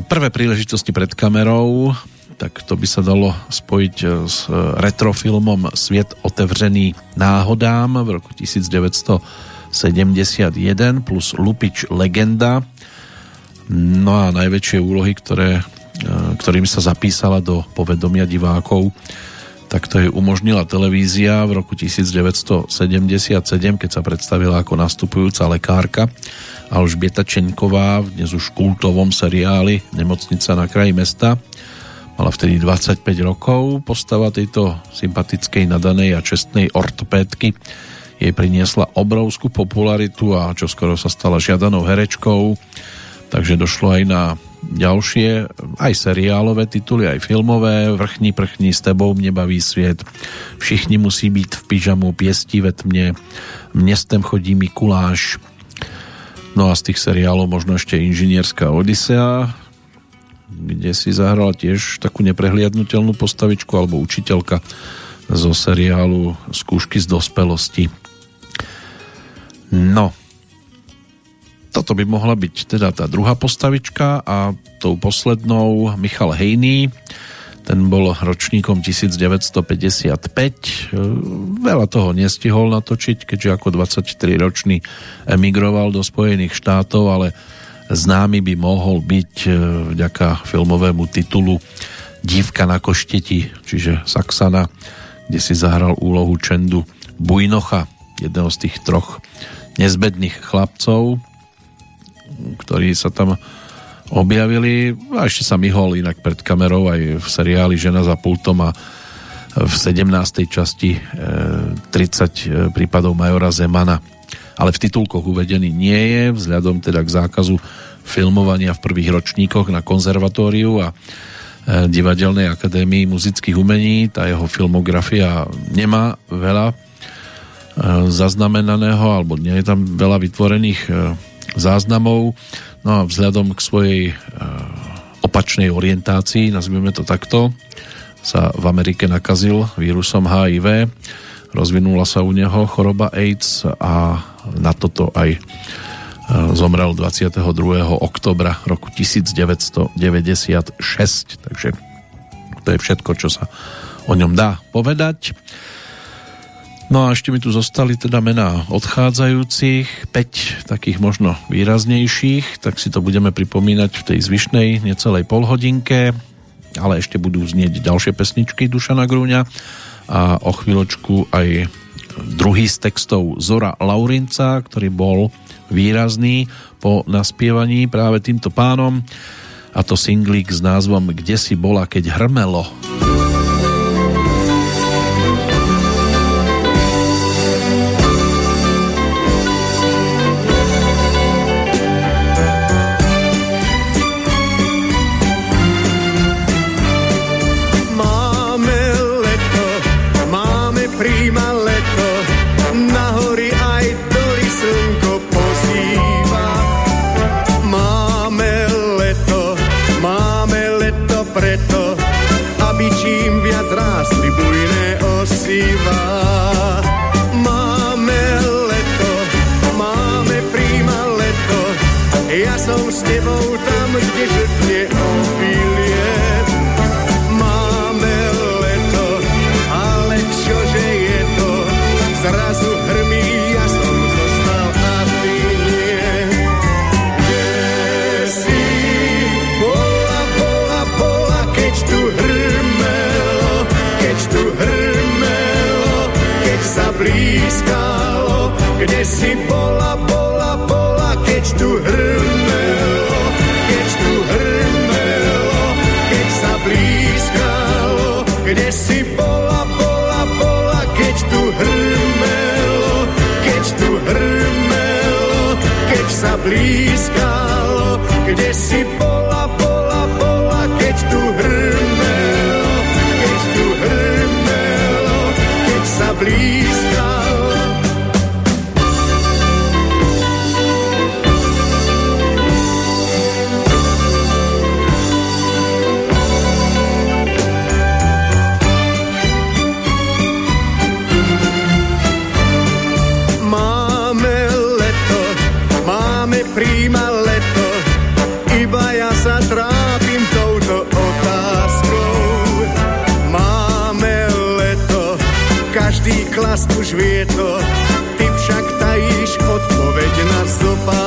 prvé príležitosti pred kamerou tak to by sa dalo spojiť e, s retrofilmom Sviet otevřený náhodám v roku 1971 plus Lupič Legenda. No a najväčšie úlohy, ktoré, ktorým sa zapísala do povedomia divákov, tak to je umožnila televízia v roku 1977, keď sa predstavila ako nastupujúca lekárka Alžbieta Čeňková v dnes už kultovom seriáli Nemocnica na kraji mesta Mala vtedy 25 rokov. Postava tejto sympatickej, nadanej a čestnej ortopédky jej priniesla obrovskú popularitu a čo skoro sa stala žiadanou herečkou. Takže došlo aj na ďalšie, aj seriálové tituly, aj filmové. Vrchní prchní s tebou mne baví sviet. Všichni musí byť v pyžamu, piesti ve tmne. Mnestem chodí Mikuláš. No a z tých seriálov možno ešte Inžinierská Odisea, kde si zahrala tiež takú neprehliadnutelnú postavičku alebo učiteľka zo seriálu Skúšky z dospelosti. No, toto by mohla byť teda tá druhá postavička a tou poslednou Michal Hejný, ten bol ročníkom 1955. Veľa toho nestihol natočiť, keďže ako 23-ročný emigroval do Spojených štátov, ale známy by mohol byť e, vďaka filmovému titulu Dívka na košteti, čiže Saxana, kde si zahral úlohu Čendu Bujnocha, jedného z tých troch nezbedných chlapcov, ktorí sa tam objavili a ešte sa myhol inak pred kamerou aj v seriáli Žena za pultom a v 17. časti 30 e, e, prípadov majora Zemana ale v titulkoch uvedený nie je, vzhľadom teda k zákazu filmovania v prvých ročníkoch na konzervatóriu a e, Divadelnej akadémii muzických umení. Tá jeho filmografia nemá veľa zaznamenaného, alebo nie je tam veľa vytvorených záznamov. No a vzhľadom k svojej opačnej orientácii, nazvime to takto, sa v Amerike nakazil vírusom HIV, rozvinula sa u neho choroba AIDS a na toto aj e, zomrel 22. oktobra roku 1996. Takže to je všetko, čo sa o ňom dá povedať. No a ešte mi tu zostali teda mená odchádzajúcich, 5 takých možno výraznejších, tak si to budeme pripomínať v tej zvyšnej necelej polhodinke, ale ešte budú znieť ďalšie pesničky Dušana Grúňa a o chvíľočku aj druhý z textov Zora Laurinca, ktorý bol výrazný po naspievaní práve týmto pánom a to singlík s názvom Kde si bola, keď hrmelo. nežetne obilie. Máme leto, ale čože je to, zrazu hrmí, ja som zostal. Kde si? Bola, bola, bola, keď tu hrmelo, keď tu hrmelo, keď sa blízkalo, kde si bola, bola, blízkal, kde si bola klásť už ty však tajíš odpoveď na zopa.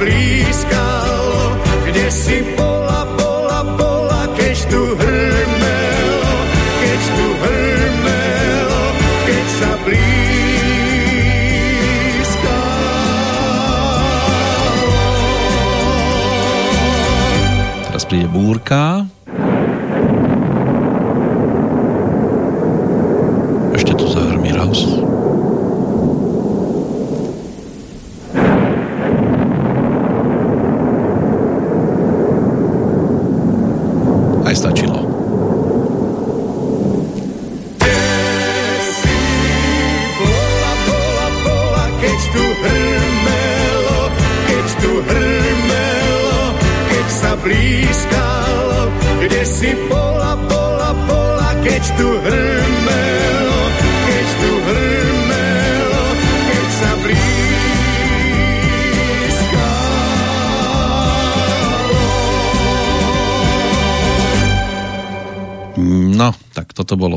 blízkal, kde si bola, bola, bola, keď tu hrmel, keď tu hrmel, keď sa blízkal. Teraz príde búrka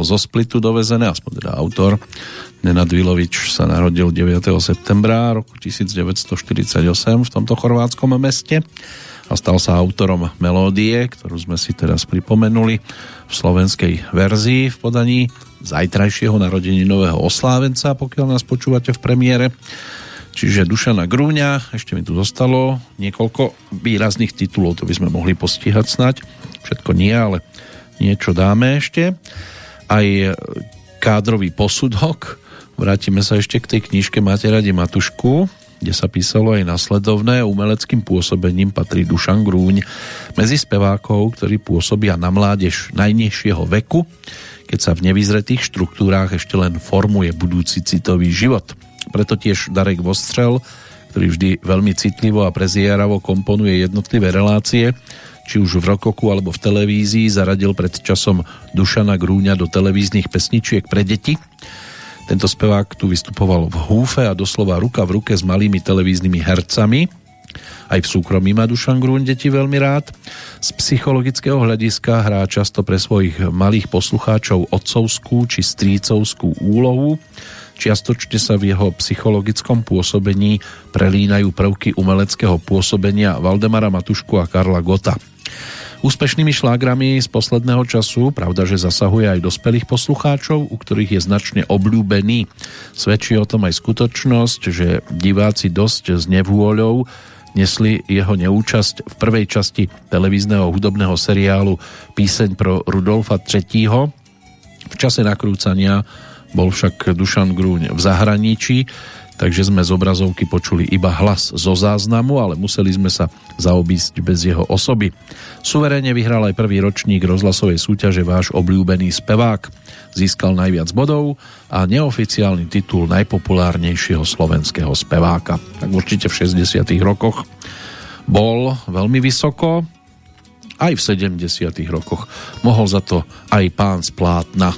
zo Splitu dovezené, aspoň teda autor. Nenad Vilovič sa narodil 9. septembra roku 1948 v tomto chorvátskom meste a stal sa autorom melódie, ktorú sme si teraz pripomenuli v slovenskej verzii v podaní zajtrajšieho nového oslávenca, pokiaľ nás počúvate v premiére. Čiže Dušana Grúňa, ešte mi tu zostalo niekoľko výrazných titulov, to by sme mohli postihať snať. Všetko nie, ale niečo dáme ešte aj kádrový posudok. Vrátime sa ešte k tej knižke Máte radi Matušku, kde sa písalo aj nasledovné. Umeleckým pôsobením patrí Dušan Grúň medzi spevákov, ktorí pôsobia na mládež najnižšieho veku. keď sa v nevyzretých štruktúrách ešte len formuje budúci citový život. Preto tiež Darek Vostrel, ktorý vždy veľmi citlivo a prezieravo komponuje jednotlivé relácie, či už v rokoku alebo v televízii, zaradil pred časom Dušana Grúňa do televíznych pesničiek pre deti. Tento spevák tu vystupoval v húfe a doslova ruka v ruke s malými televíznymi hercami, aj v súkromí má Dušan Grún deti veľmi rád. Z psychologického hľadiska hrá často pre svojich malých poslucháčov otcovskú či strícovskú úlohu. Čiastočne sa v jeho psychologickom pôsobení prelínajú prvky umeleckého pôsobenia Valdemara Matušku a Karla Gota. Úspešnými šlágrami z posledného času, pravda, že zasahuje aj dospelých poslucháčov, u ktorých je značne obľúbený. Svedčí o tom aj skutočnosť, že diváci dosť s nevôľou nesli jeho neúčasť v prvej časti televízneho hudobného seriálu Píseň pro Rudolfa III. V čase nakrúcania bol však Dušan Grúň v zahraničí, takže sme z obrazovky počuli iba hlas zo záznamu, ale museli sme sa zaobísť bez jeho osoby. Suverene vyhral aj prvý ročník rozhlasovej súťaže váš obľúbený spevák. Získal najviac bodov a neoficiálny titul najpopulárnejšieho slovenského speváka. Tak určite v 60 rokoch bol veľmi vysoko, aj v 70 rokoch mohol za to aj pán z plátna.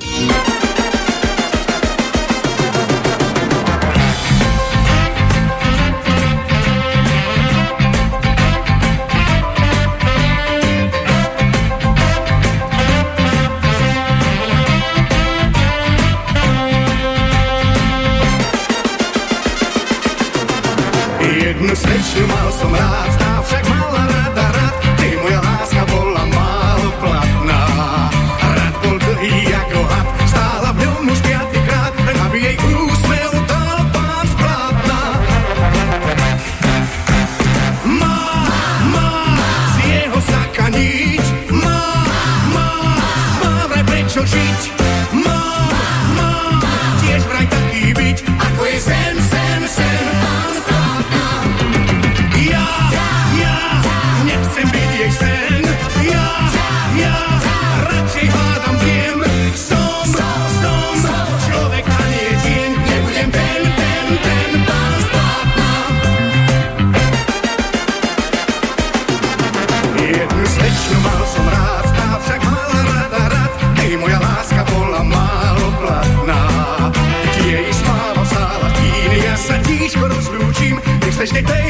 Reste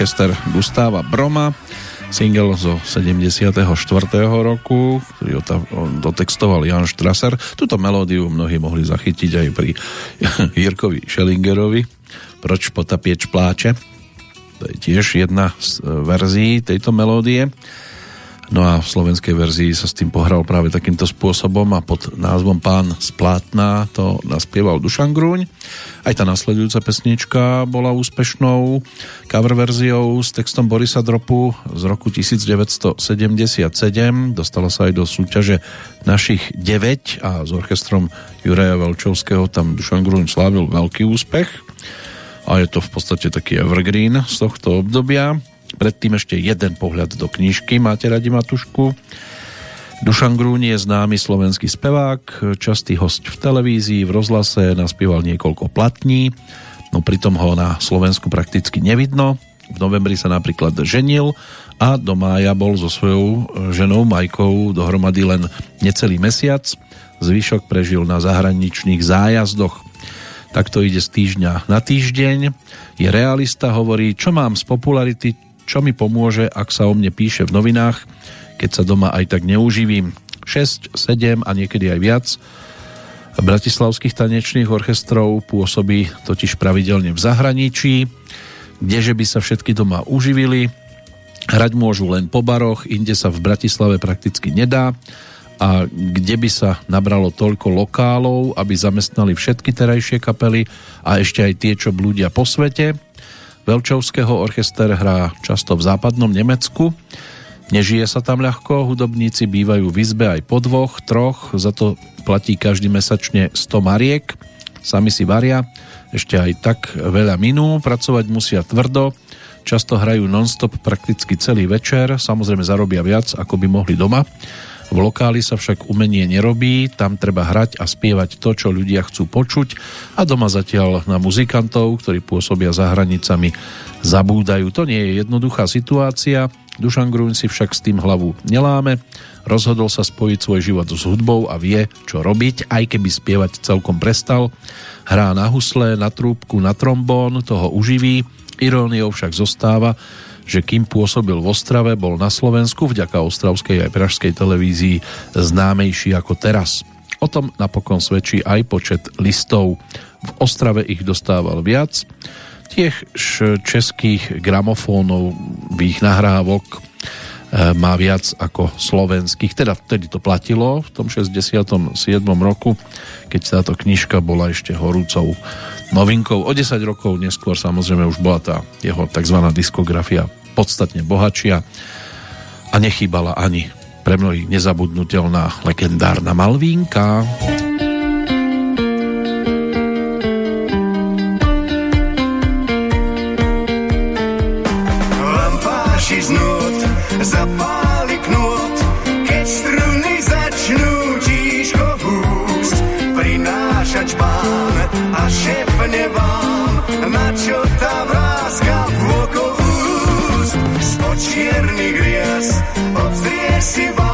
orchester Gustáva Broma, single zo 74. roku, ktorý dotextoval Jan Strasser. Tuto melódiu mnohí mohli zachytiť aj pri [laughs] Jirkovi Schellingerovi. Proč potapieč pláče? To je tiež jedna z e, verzií tejto melódie. No a v slovenskej verzii sa s tým pohral práve takýmto spôsobom a pod názvom Pán z plátna to naspieval Dušan Grúň. Aj tá nasledujúca pesnička bola úspešnou cover verziou s textom Borisa Dropu z roku 1977. Dostala sa aj do súťaže našich 9 a s orchestrom Juraja Velčovského tam Dušan Grúň slávil veľký úspech a je to v podstate taký evergreen z tohto obdobia. Predtým ešte jeden pohľad do knižky. Máte radi Matušku? Dušan Grún je známy slovenský spevák, častý host v televízii, v rozhlase, naspieval niekoľko platní, no pritom ho na Slovensku prakticky nevidno. V novembri sa napríklad ženil a do mája bol so svojou ženou Majkou dohromady len necelý mesiac. Zvyšok prežil na zahraničných zájazdoch. Takto ide z týždňa na týždeň. Je realista, hovorí, čo mám z popularity, čo mi pomôže, ak sa o mne píše v novinách, keď sa doma aj tak neuživím. 6, 7 a niekedy aj viac bratislavských tanečných orchestrov pôsobí totiž pravidelne v zahraničí kdeže by sa všetky doma uživili. Hrať môžu len po baroch, inde sa v Bratislave prakticky nedá a kde by sa nabralo toľko lokálov, aby zamestnali všetky terajšie kapely a ešte aj tie, čo blúdia po svete. Velčovského orchester hrá často v západnom Nemecku. Nežije sa tam ľahko, hudobníci bývajú v izbe aj po dvoch, troch, za to platí každý mesačne 100 mariek, sami si varia ešte aj tak veľa minú, pracovať musia tvrdo, často hrajú non-stop prakticky celý večer, samozrejme zarobia viac, ako by mohli doma. V lokáli sa však umenie nerobí, tam treba hrať a spievať to, čo ľudia chcú počuť a doma zatiaľ na muzikantov, ktorí pôsobia za hranicami, zabúdajú. To nie je jednoduchá situácia, Dušan Grun si však s tým hlavu neláme, rozhodol sa spojiť svoj život s hudbou a vie, čo robiť, aj keby spievať celkom prestal. Hrá na husle, na trúbku, na trombón, toho uživí. Iróniou však zostáva, že kým pôsobil v Ostrave, bol na Slovensku vďaka ostravskej aj pražskej televízii známejší ako teraz. O tom napokon svedčí aj počet listov. V Ostrave ich dostával viac. Tiež českých gramofónov, ich nahrávok E, má viac ako slovenských. Teda vtedy to platilo v tom 67. roku, keď táto knižka bola ešte horúcou novinkou. O 10 rokov neskôr samozrejme už bola tá jeho tzv. diskografia podstatne bohatšia a nechýbala ani pre mnohých nezabudnutelná legendárna Malvínka. Lampáši znúť, zapáli knôt, keď pán a šepne vám, na čo tam čiernych rias, odzrie si vám.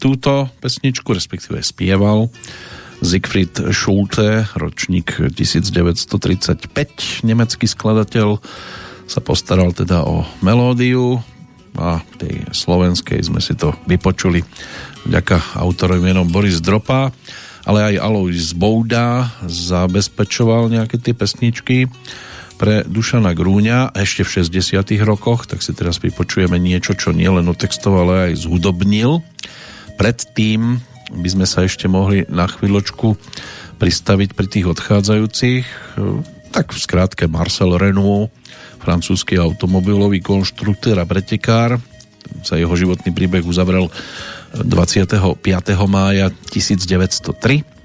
Túto pesničku, respektíve spieval. Siegfried Schulte, ročník 1935, nemecký skladateľ, sa postaral teda o melódiu a tej slovenskej sme si to vypočuli vďaka autorovi menom Boris Dropa, ale aj Alois Bouda zabezpečoval nejaké tie pesničky pre Dušana Grúňa ešte v 60 rokoch, tak si teraz vypočujeme niečo, čo nielen otextoval, ale aj zhudobnil. Predtým by sme sa ešte mohli na chvíľočku pristaviť pri tých odchádzajúcich. Tak v skrátke Marcel Renault, francúzsky automobilový konštruktér a pretekár. Sa jeho životný príbeh uzavrel 25. mája 1903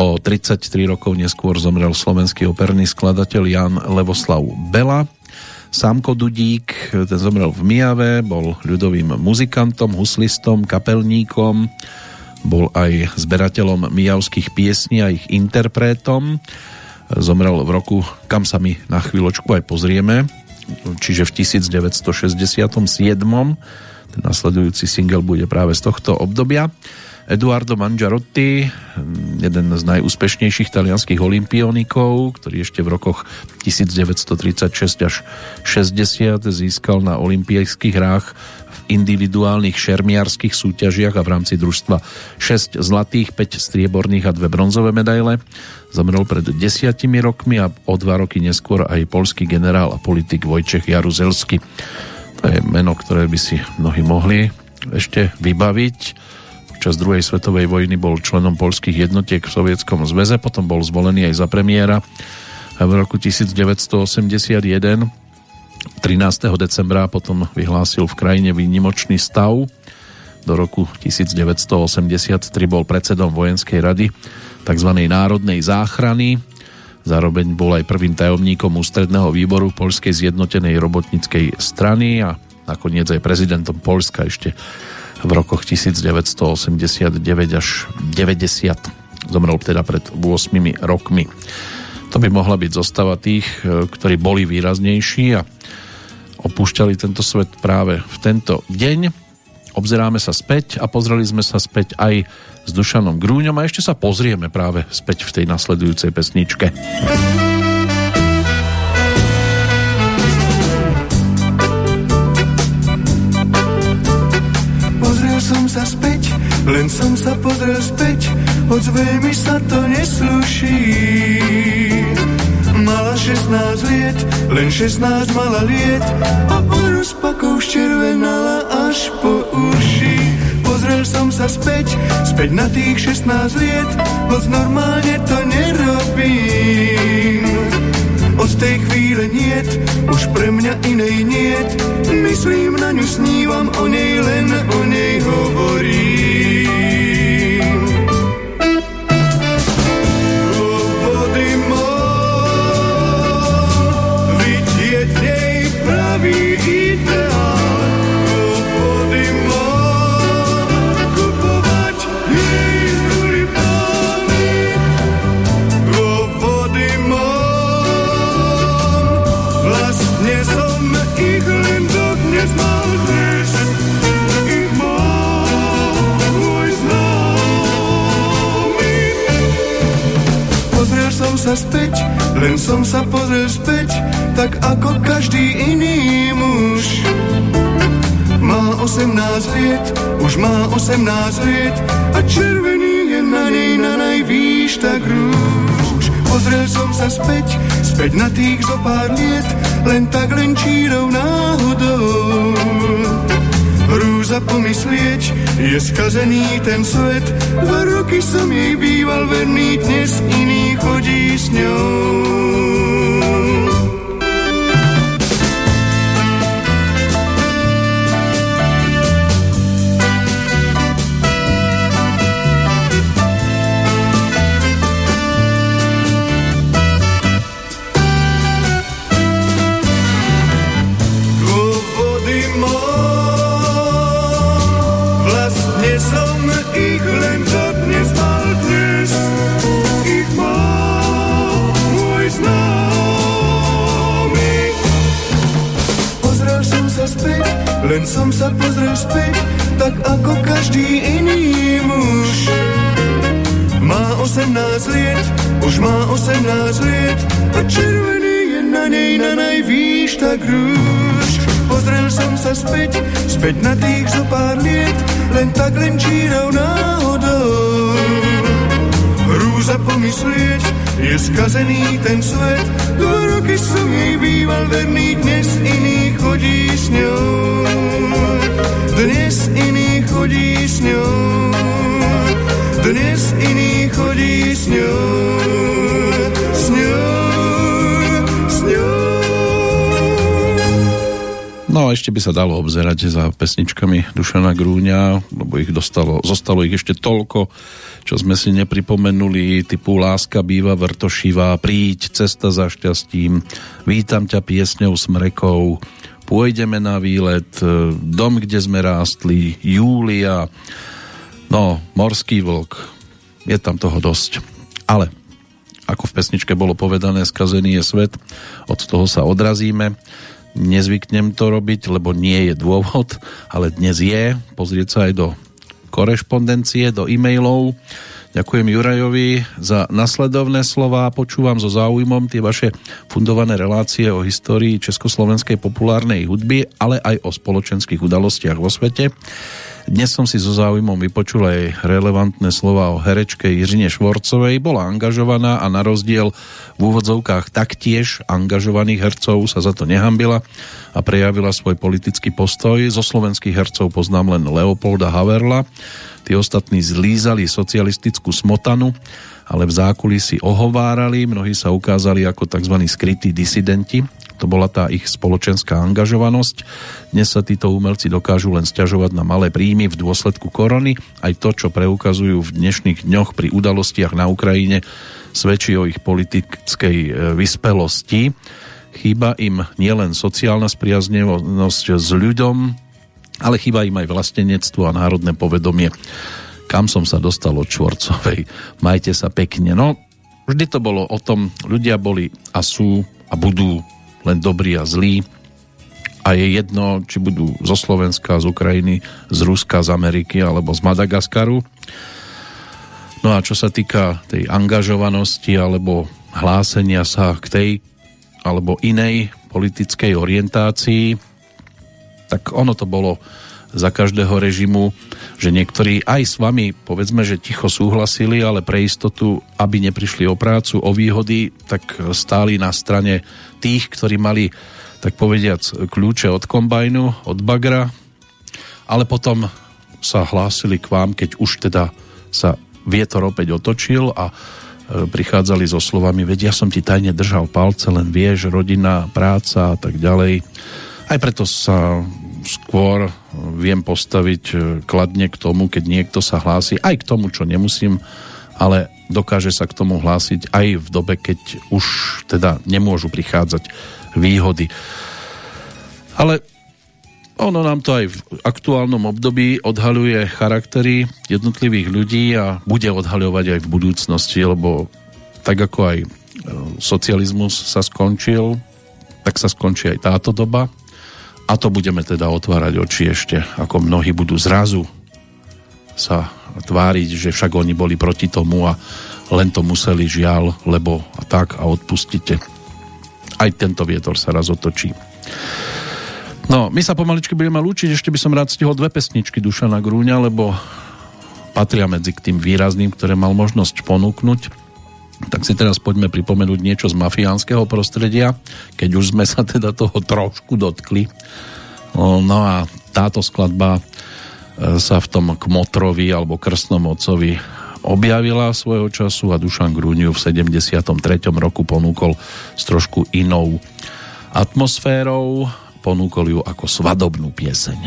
O 33 rokov neskôr zomrel slovenský operný skladateľ Jan Levoslav Bela. Sámko Dudík, ten zomrel v Mijave, bol ľudovým muzikantom, huslistom, kapelníkom, bol aj zberateľom mijavských piesní a ich interpretom. Zomrel v roku, kam sa my na chvíľočku aj pozrieme, čiže v 1967. Ten nasledujúci single bude práve z tohto obdobia. Eduardo Mangiarotti, jeden z najúspešnejších talianských olimpionikov, ktorý ešte v rokoch 1936 až 60 získal na olympijských hrách v individuálnych šermiarských súťažiach a v rámci družstva 6 zlatých, 5 strieborných a 2 bronzové medaile. Zomrel pred desiatimi rokmi a o dva roky neskôr aj polský generál a politik Vojčech Jaruzelsky. To je meno, ktoré by si mnohí mohli ešte vybaviť Počas druhej svetovej vojny bol členom polských jednotiek v Sovietskom zväze, potom bol zvolený aj za premiéra v roku 1981 13. decembra potom vyhlásil v krajine výnimočný stav. Do roku 1983 bol predsedom vojenskej rady tzv. národnej záchrany. Zároveň bol aj prvým tajomníkom ústredného výboru Polskej zjednotenej robotníckej strany a nakoniec aj prezidentom Polska ešte v rokoch 1989 až 90. Zomrel teda pred 8 rokmi. To by mohla byť zostava tých, e, ktorí boli výraznejší a opúšťali tento svet práve v tento deň. Obzeráme sa späť a pozreli sme sa späť aj s Dušanom Grúňom a ešte sa pozrieme práve späť v tej nasledujúcej pesničke. Len som sa pozrel späť, hoď veľmi sa to nesluší. Mala 16 liet, len 16 mala liet a onu s pakou ščervenala až po uši. Pozrel som sa späť, späť na tých 16 liet, hoď normálne to nerobím. Tej chvíle niet, už pre mňa inej niet. Myslím na ňu, snívam o nej, len o nej hovorím. Sa späť, len som sa pozrel späť, tak ako každý iný muž. Má 18 liet, už má 18 liet a červený je na nej na najvýš tak rúž. Pozrel som sa späť, späť na tých zo pár liet, len tak len čírou náhodou hrúza pomyslieť, je skazený ten svet. Dva roky som jej býval verný, dnes iný chodí s ňou. Len som sa pozrel späť, tak ako každý iný muž. Má 18 liet, už má 18 liet a červený je na nej na najvýš tak rúž. Pozrel som sa späť, späť na tých zo pár liet, len tak len čírou náhodou. Hrúza pomyslieť, je skazený ten svet, dva roky som jej býval verný, dnes iný chodí s ňou. Dnes iný chodí s ňou. Dnes iný chodí s ňou. S ňou. No a ešte by sa dalo obzerať za pesničkami Dušana Grúňa, lebo ich dostalo, zostalo ich ešte toľko, čo sme si nepripomenuli, typu Láska býva vrtošivá, Príď, cesta za šťastím, Vítam ťa piesňou smrekov, Pôjdeme na výlet, Dom, kde sme rástli, Júlia, no, Morský vlk, je tam toho dosť. Ale, ako v pesničke bolo povedané, skazený je svet, od toho sa odrazíme, nezvyknem to robiť, lebo nie je dôvod, ale dnes je. Pozrieť sa aj do korešpondencie, do e-mailov. Ďakujem Jurajovi za nasledovné slova. Počúvam so záujmom tie vaše fundované relácie o histórii československej populárnej hudby, ale aj o spoločenských udalostiach vo svete. Dnes som si so záujmom vypočul aj relevantné slova o herečke Jiřine Švorcovej. Bola angažovaná a na rozdiel v úvodzovkách taktiež angažovaných hercov sa za to nehambila a prejavila svoj politický postoj. Zo slovenských hercov poznám len Leopolda Haverla. Tí ostatní zlízali socialistickú smotanu, ale v zákulisí ohovárali, mnohí sa ukázali ako tzv. skrytí disidenti to bola tá ich spoločenská angažovanosť. Dnes sa títo umelci dokážu len stiažovať na malé príjmy v dôsledku korony. Aj to, čo preukazujú v dnešných dňoch pri udalostiach na Ukrajine, svedčí o ich politickej e, vyspelosti. Chýba im nielen sociálna spriaznenosť s ľuďom, ale chýba im aj vlastenectvo a národné povedomie. Kam som sa dostal od Čvorcovej? Majte sa pekne. No, vždy to bolo o tom, ľudia boli a sú a budú len dobrý a zlý. A je jedno, či budú zo Slovenska, z Ukrajiny, z Ruska, z Ameriky alebo z Madagaskaru. No a čo sa týka tej angažovanosti alebo hlásenia sa k tej alebo inej politickej orientácii, tak ono to bolo za každého režimu, že niektorí aj s vami, povedzme, že ticho súhlasili, ale pre istotu, aby neprišli o prácu, o výhody, tak stáli na strane tých, ktorí mali, tak povediac, kľúče od kombajnu, od bagra, ale potom sa hlásili k vám, keď už teda sa vietor opäť otočil a e, prichádzali so slovami, veď ja som ti tajne držal palce, len vieš, rodina, práca a tak ďalej. Aj preto sa skôr viem postaviť e, kladne k tomu, keď niekto sa hlási, aj k tomu, čo nemusím, ale dokáže sa k tomu hlásiť aj v dobe, keď už teda nemôžu prichádzať výhody. Ale ono nám to aj v aktuálnom období odhaľuje charaktery jednotlivých ľudí a bude odhaľovať aj v budúcnosti, lebo tak ako aj e, socializmus sa skončil, tak sa skončí aj táto doba a to budeme teda otvárať oči ešte, ako mnohí budú zrazu sa tváriť, že však oni boli proti tomu a len to museli žiaľ, lebo a tak a odpustite. Aj tento vietor sa raz otočí. No, my sa pomaličky budeme lúčiť, ešte by som rád stihol dve pesničky Dušana Grúňa, lebo patria medzi k tým výrazným, ktoré mal možnosť ponúknuť. Tak si teraz poďme pripomenúť niečo z mafiánskeho prostredia, keď už sme sa teda toho trošku dotkli. No a táto skladba sa v tom Kmotrovi alebo Krstnom ocovi objavila svojho času a Dušan Grúňu v 73. roku ponúkol s trošku inou atmosférou, ponúkol ju ako svadobnú pieseň.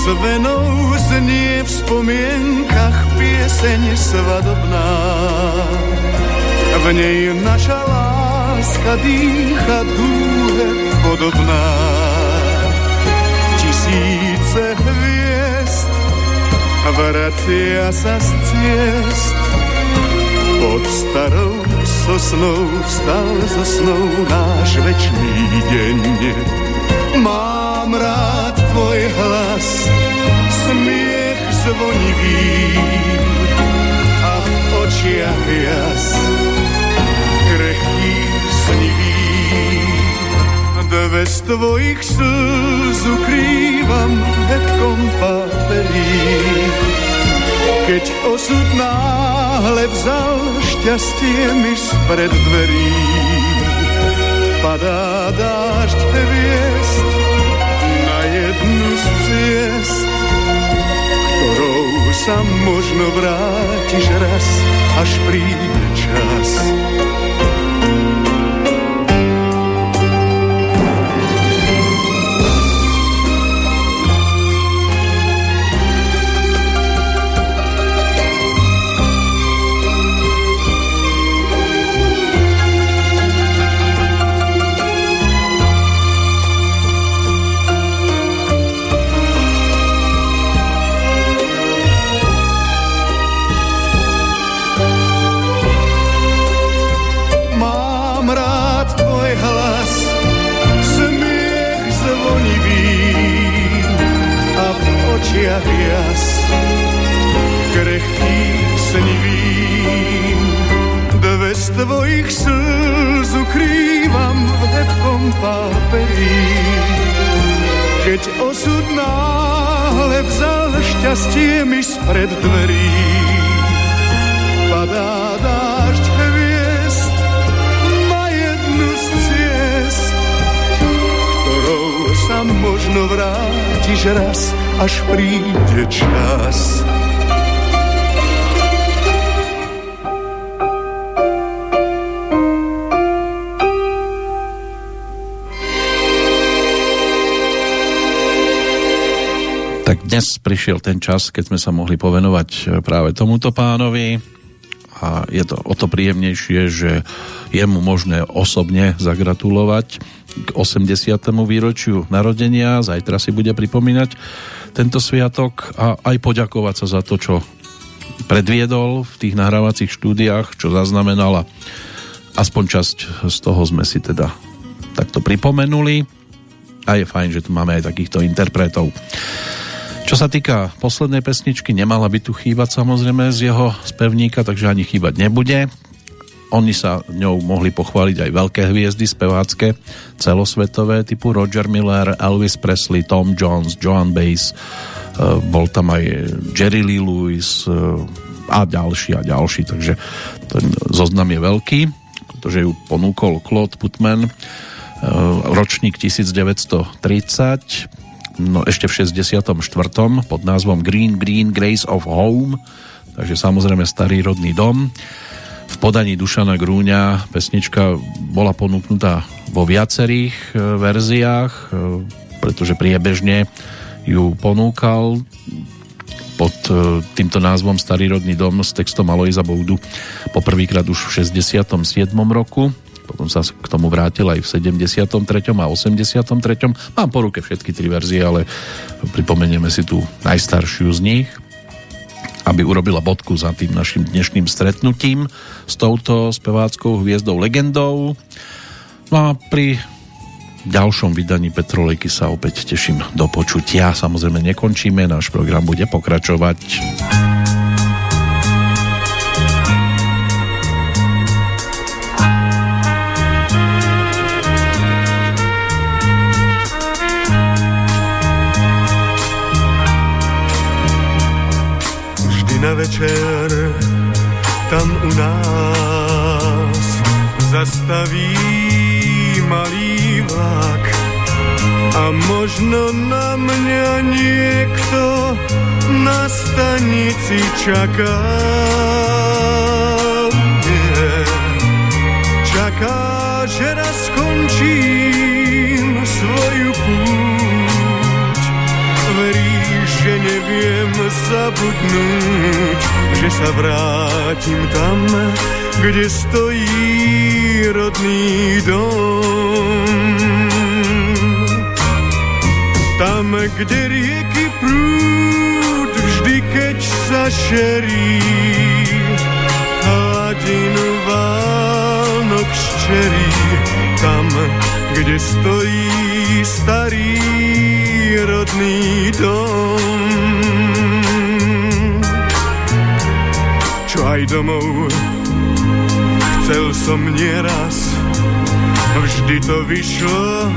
Ozvenou znie v spomienkach pieseň svadobná. V nej naša láska dýcha dúhe podobná. Tisíce hviezd vracia sa z ciest pod starou sosnou vstal zo snou náš večný deň. Mám rád tvoj hlas, smiech zvonivý a v očiach jas krehký snivý. Dve z tvojich slz ukrývam hetkom paperí, keď osud náhle vzal šťastie mi spred dverí. Padá dážď hviezd sa možno vrátiš raz, až príde čas. Očiach jas, krehký snivý. Dve z tvojich slz ukrývam v hebkom páperí. Keď osud náhle vzal šťastie mi spred dverí, padá možno vrátiš raz až príde čas. Tak dnes prišiel ten čas, keď sme sa mohli povenovať práve tomuto pánovi a je to o to príjemnejšie, že je mu možné osobne zagratulovať k 80. výročiu narodenia. Zajtra si bude pripomínať tento sviatok a aj poďakovať sa za to, čo predviedol v tých nahrávacích štúdiách, čo zaznamenala. Aspoň časť z toho sme si teda takto pripomenuli a je fajn, že tu máme aj takýchto interpretov. Čo sa týka poslednej pesničky, nemala by tu chýbať samozrejme z jeho spevníka, takže ani chýbať nebude. Oni sa ňou mohli pochváliť aj veľké hviezdy spevácké, celosvetové, typu Roger Miller, Elvis Presley, Tom Jones, Joan Bass, e, bol tam aj Jerry Lee Lewis e, a ďalší a ďalší, takže ten zoznam je veľký, pretože ju ponúkol Claude Putman, e, ročník 1930, no ešte v 64. pod názvom Green Green Grace of Home, takže samozrejme starý rodný dom v podaní Dušana Grúňa pesnička bola ponúknutá vo viacerých e, verziách, e, pretože priebežne ju ponúkal pod e, týmto názvom Starý rodný dom s textom Aloisa Boudu poprvýkrát už v 67. roku potom sa k tomu vrátil aj v 73. a 83. Mám po ruke všetky tri verzie, ale pripomenieme si tú najstaršiu z nich aby urobila bodku za tým našim dnešným stretnutím s touto speváckou hviezdou legendou. No a pri ďalšom vydaní Petrolejky sa opäť teším do počutia. Samozrejme nekončíme, náš program bude pokračovať. Na večer tam u nás zastaví malý vlak a možno na mňa niekto na stanici čaká. Nie, čaká, že raz skončím zabudnúť, že sa vrátim tam, kde stojí rodný dom. Tam, kde rieky prúd vždy, keď sa šerí, hladinu Vánok ščerí, tam, kde stojí starý rodný dom. Čo aj domov chcel som nieraz, vždy to vyšlo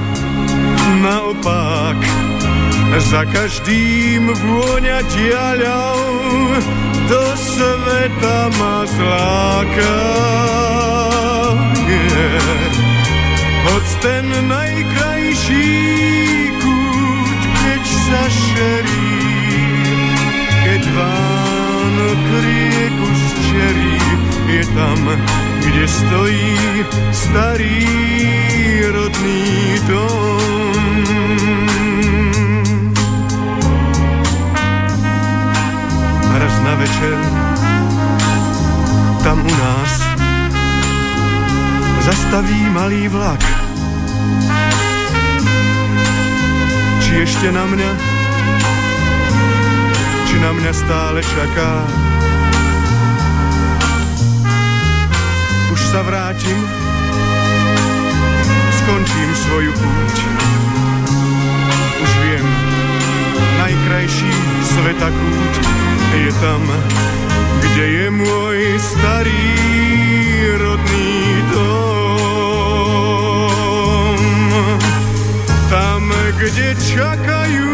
naopak. Za každým vôňa diaľou do sveta ma zláka. Yeah. Hoď ten najkrajší keď sa šerí, keď Vánok rieku zčerí, je tam, kde stojí starý rodný dom. Raz na večer, tam u nás, zastaví malý vlak. Či ešte na mňa, či na mňa stále čaká. Už sa vrátim, skončím svoju púť. Už viem, najkrajší sveta kút je tam, kde je môj starý rodný dom. Kde čakajú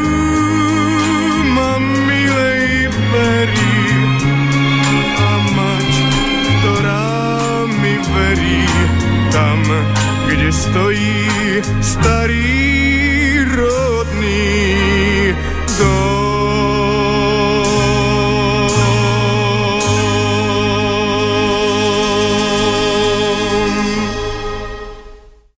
ma milej berí a mať, ktorá mi verí tam, kde stojí starý